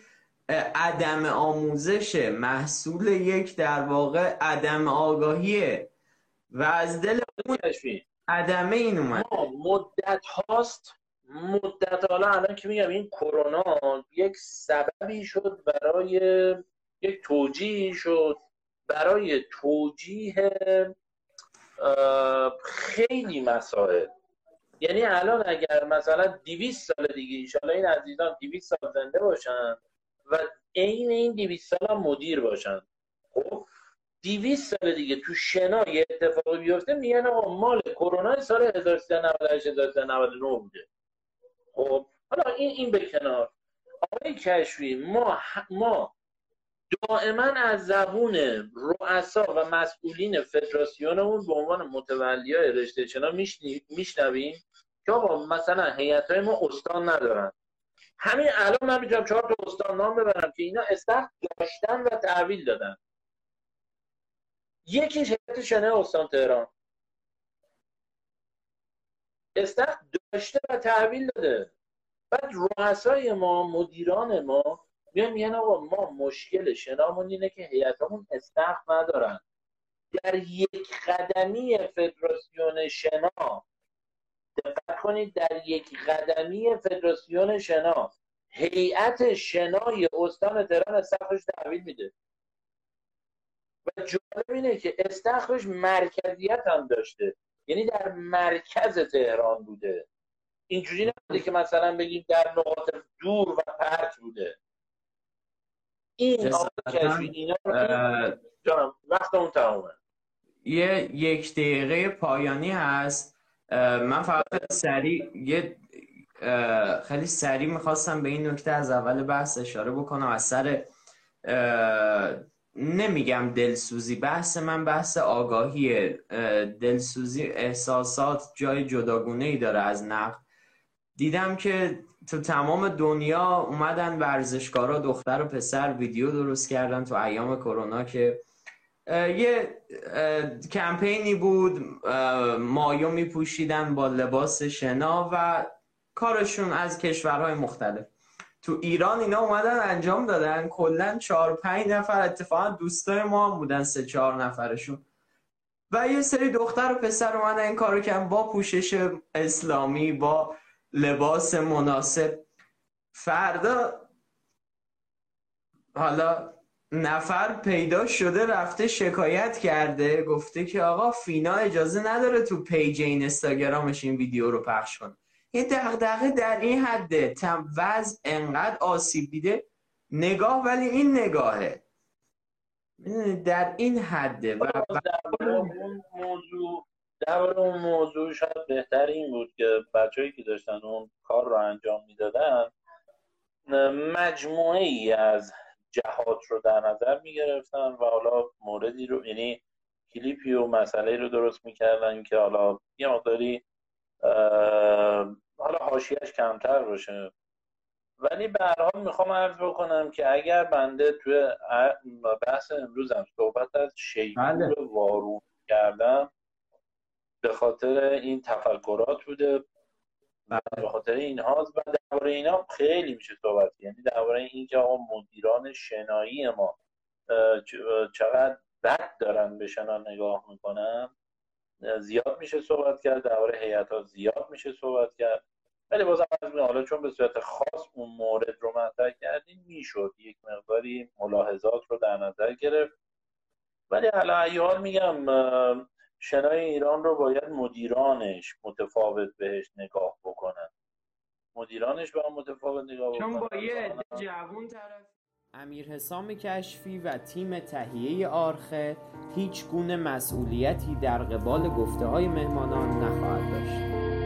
عدم آموزشه. محصول یک در واقع عدم آگاهیه. و از دل اون عدمه این اومد. مدت هاست مدت حالا الان که میگم این کرونا یک سببی شد برای یک توجیه شد برای توجیه خیلی مسائل. یعنی الان اگر مثلا 200 سال دیگه ایشالا این عزیزان 200 سال زنده باشن و عین این 200 سال هم مدیر باشن. خب 200 سال دیگه تو شنا یه اتفاقی بیفته میگن آقا مال کرونا سال 1398 1399 بوده. خب حالا این این به کنار. آقای کشفی ما ما دائما از زبون رؤسا و مسئولین فدراسیونمون به عنوان متولی های رشته چنا میشنویم که آقا مثلا هیئت های ما استان ندارن. همین الان من می‌تونم چهار تا استان نام ببرم که اینا استخ داشتن و تحویل دادن. یکیش هیئت شنه استان تهران. استخ داشته و تحویل داده. بعد رؤسای ما مدیران ما میان میگن آقا ما مشکل شنامون اینه که هیئتمون استخ ندارن. در یک قدمی فدراسیون شنا دقت کنید در یک قدمی فدراسیون شنا هیئت شنای استان تهران استخرش تحویل میده. و جالب اینه که استخرش مرکزیت هم داشته. یعنی در مرکز تهران بوده. اینجوری نبوده که مثلا بگیم در نقاط دور و پرت بوده. این اینا جانم وقت اون تمامه یه یک دقیقه پایانی هست. من فقط سریع یه خیلی سریع می‌خواستم به این نکته از اول بحث اشاره بکنم. از سر نمیگم دلسوزی بحث من بحث آگاهی دلسوزی احساسات جای جداگونه ای داره از نقد. دیدم که تو تمام دنیا اومدن ورزشکارا دختر و پسر ویدیو درست کردن تو ایام کرونا که یه کمپینی بود مایو میپوشیدن با لباس شنا و کارشون از کشورهای مختلف. تو ایران اینا اومدن انجام دادن. کلا چهار پنج نفر اتفاقا دوستای ما هم بودن سه چهار نفرشون. و یه سری دختر و پسر اومدن این کارو کردن با پوشش اسلامی با لباس مناسب. فردا حالا نفر پیدا شده رفته شکایت کرده گفته که آقا فینا اجازه نداره تو پیج این استاگرامش این ویدیو رو پخش کنه. یه دقدقه در این حده وضع انقدر آسیب دیده نگاه ولی این نگاهه. در این حده و در اون موضوع در اون موضوع شاید بهتر این بود که بچههایی که داشتن اون کار رو انجام می‌دادن مجموعه ای از جهات رو در نظر می گرفتن و حالا موردی رو یعنی کلیپی و مسئله رو درست می‌کردن که حالا یه مقداری حالا حاشیهش کمتر باشه ولی به هر حال می‌خوام عرض بکنم که اگر بنده توی بحث امروزم صحبت از شیپور بله. وارون کردم به خاطر این تفکرات بوده بله. به خاطر این هاست و درباره اینا خیلی میشه صحبت یعنی درباره این که آقا مدیران شنایی ما چقدر بد دارن به شنا نگاه می‌کنن زیاد میشه صحبت کرد درباره هیئت ها زیاد میشه صحبت کرد. ولی بازم از حالا چون به صورت خاص اون مورد رو مطرح کردیم می‌شد. یک مقداری ملاحظات رو در نظر گرفت. ولی حالا ایال میگم شنای ایران رو باید مدیرانش متفاوت بهش نگاه بکنن. مدیرانش با متفاوت نگاه بکنن چون با یه جوون طرف امیر حسام کشفی و تیم تهیه آرخه هیچ گونه مسئولیتی در قبال گفته های مهمانان نخواهد داشت.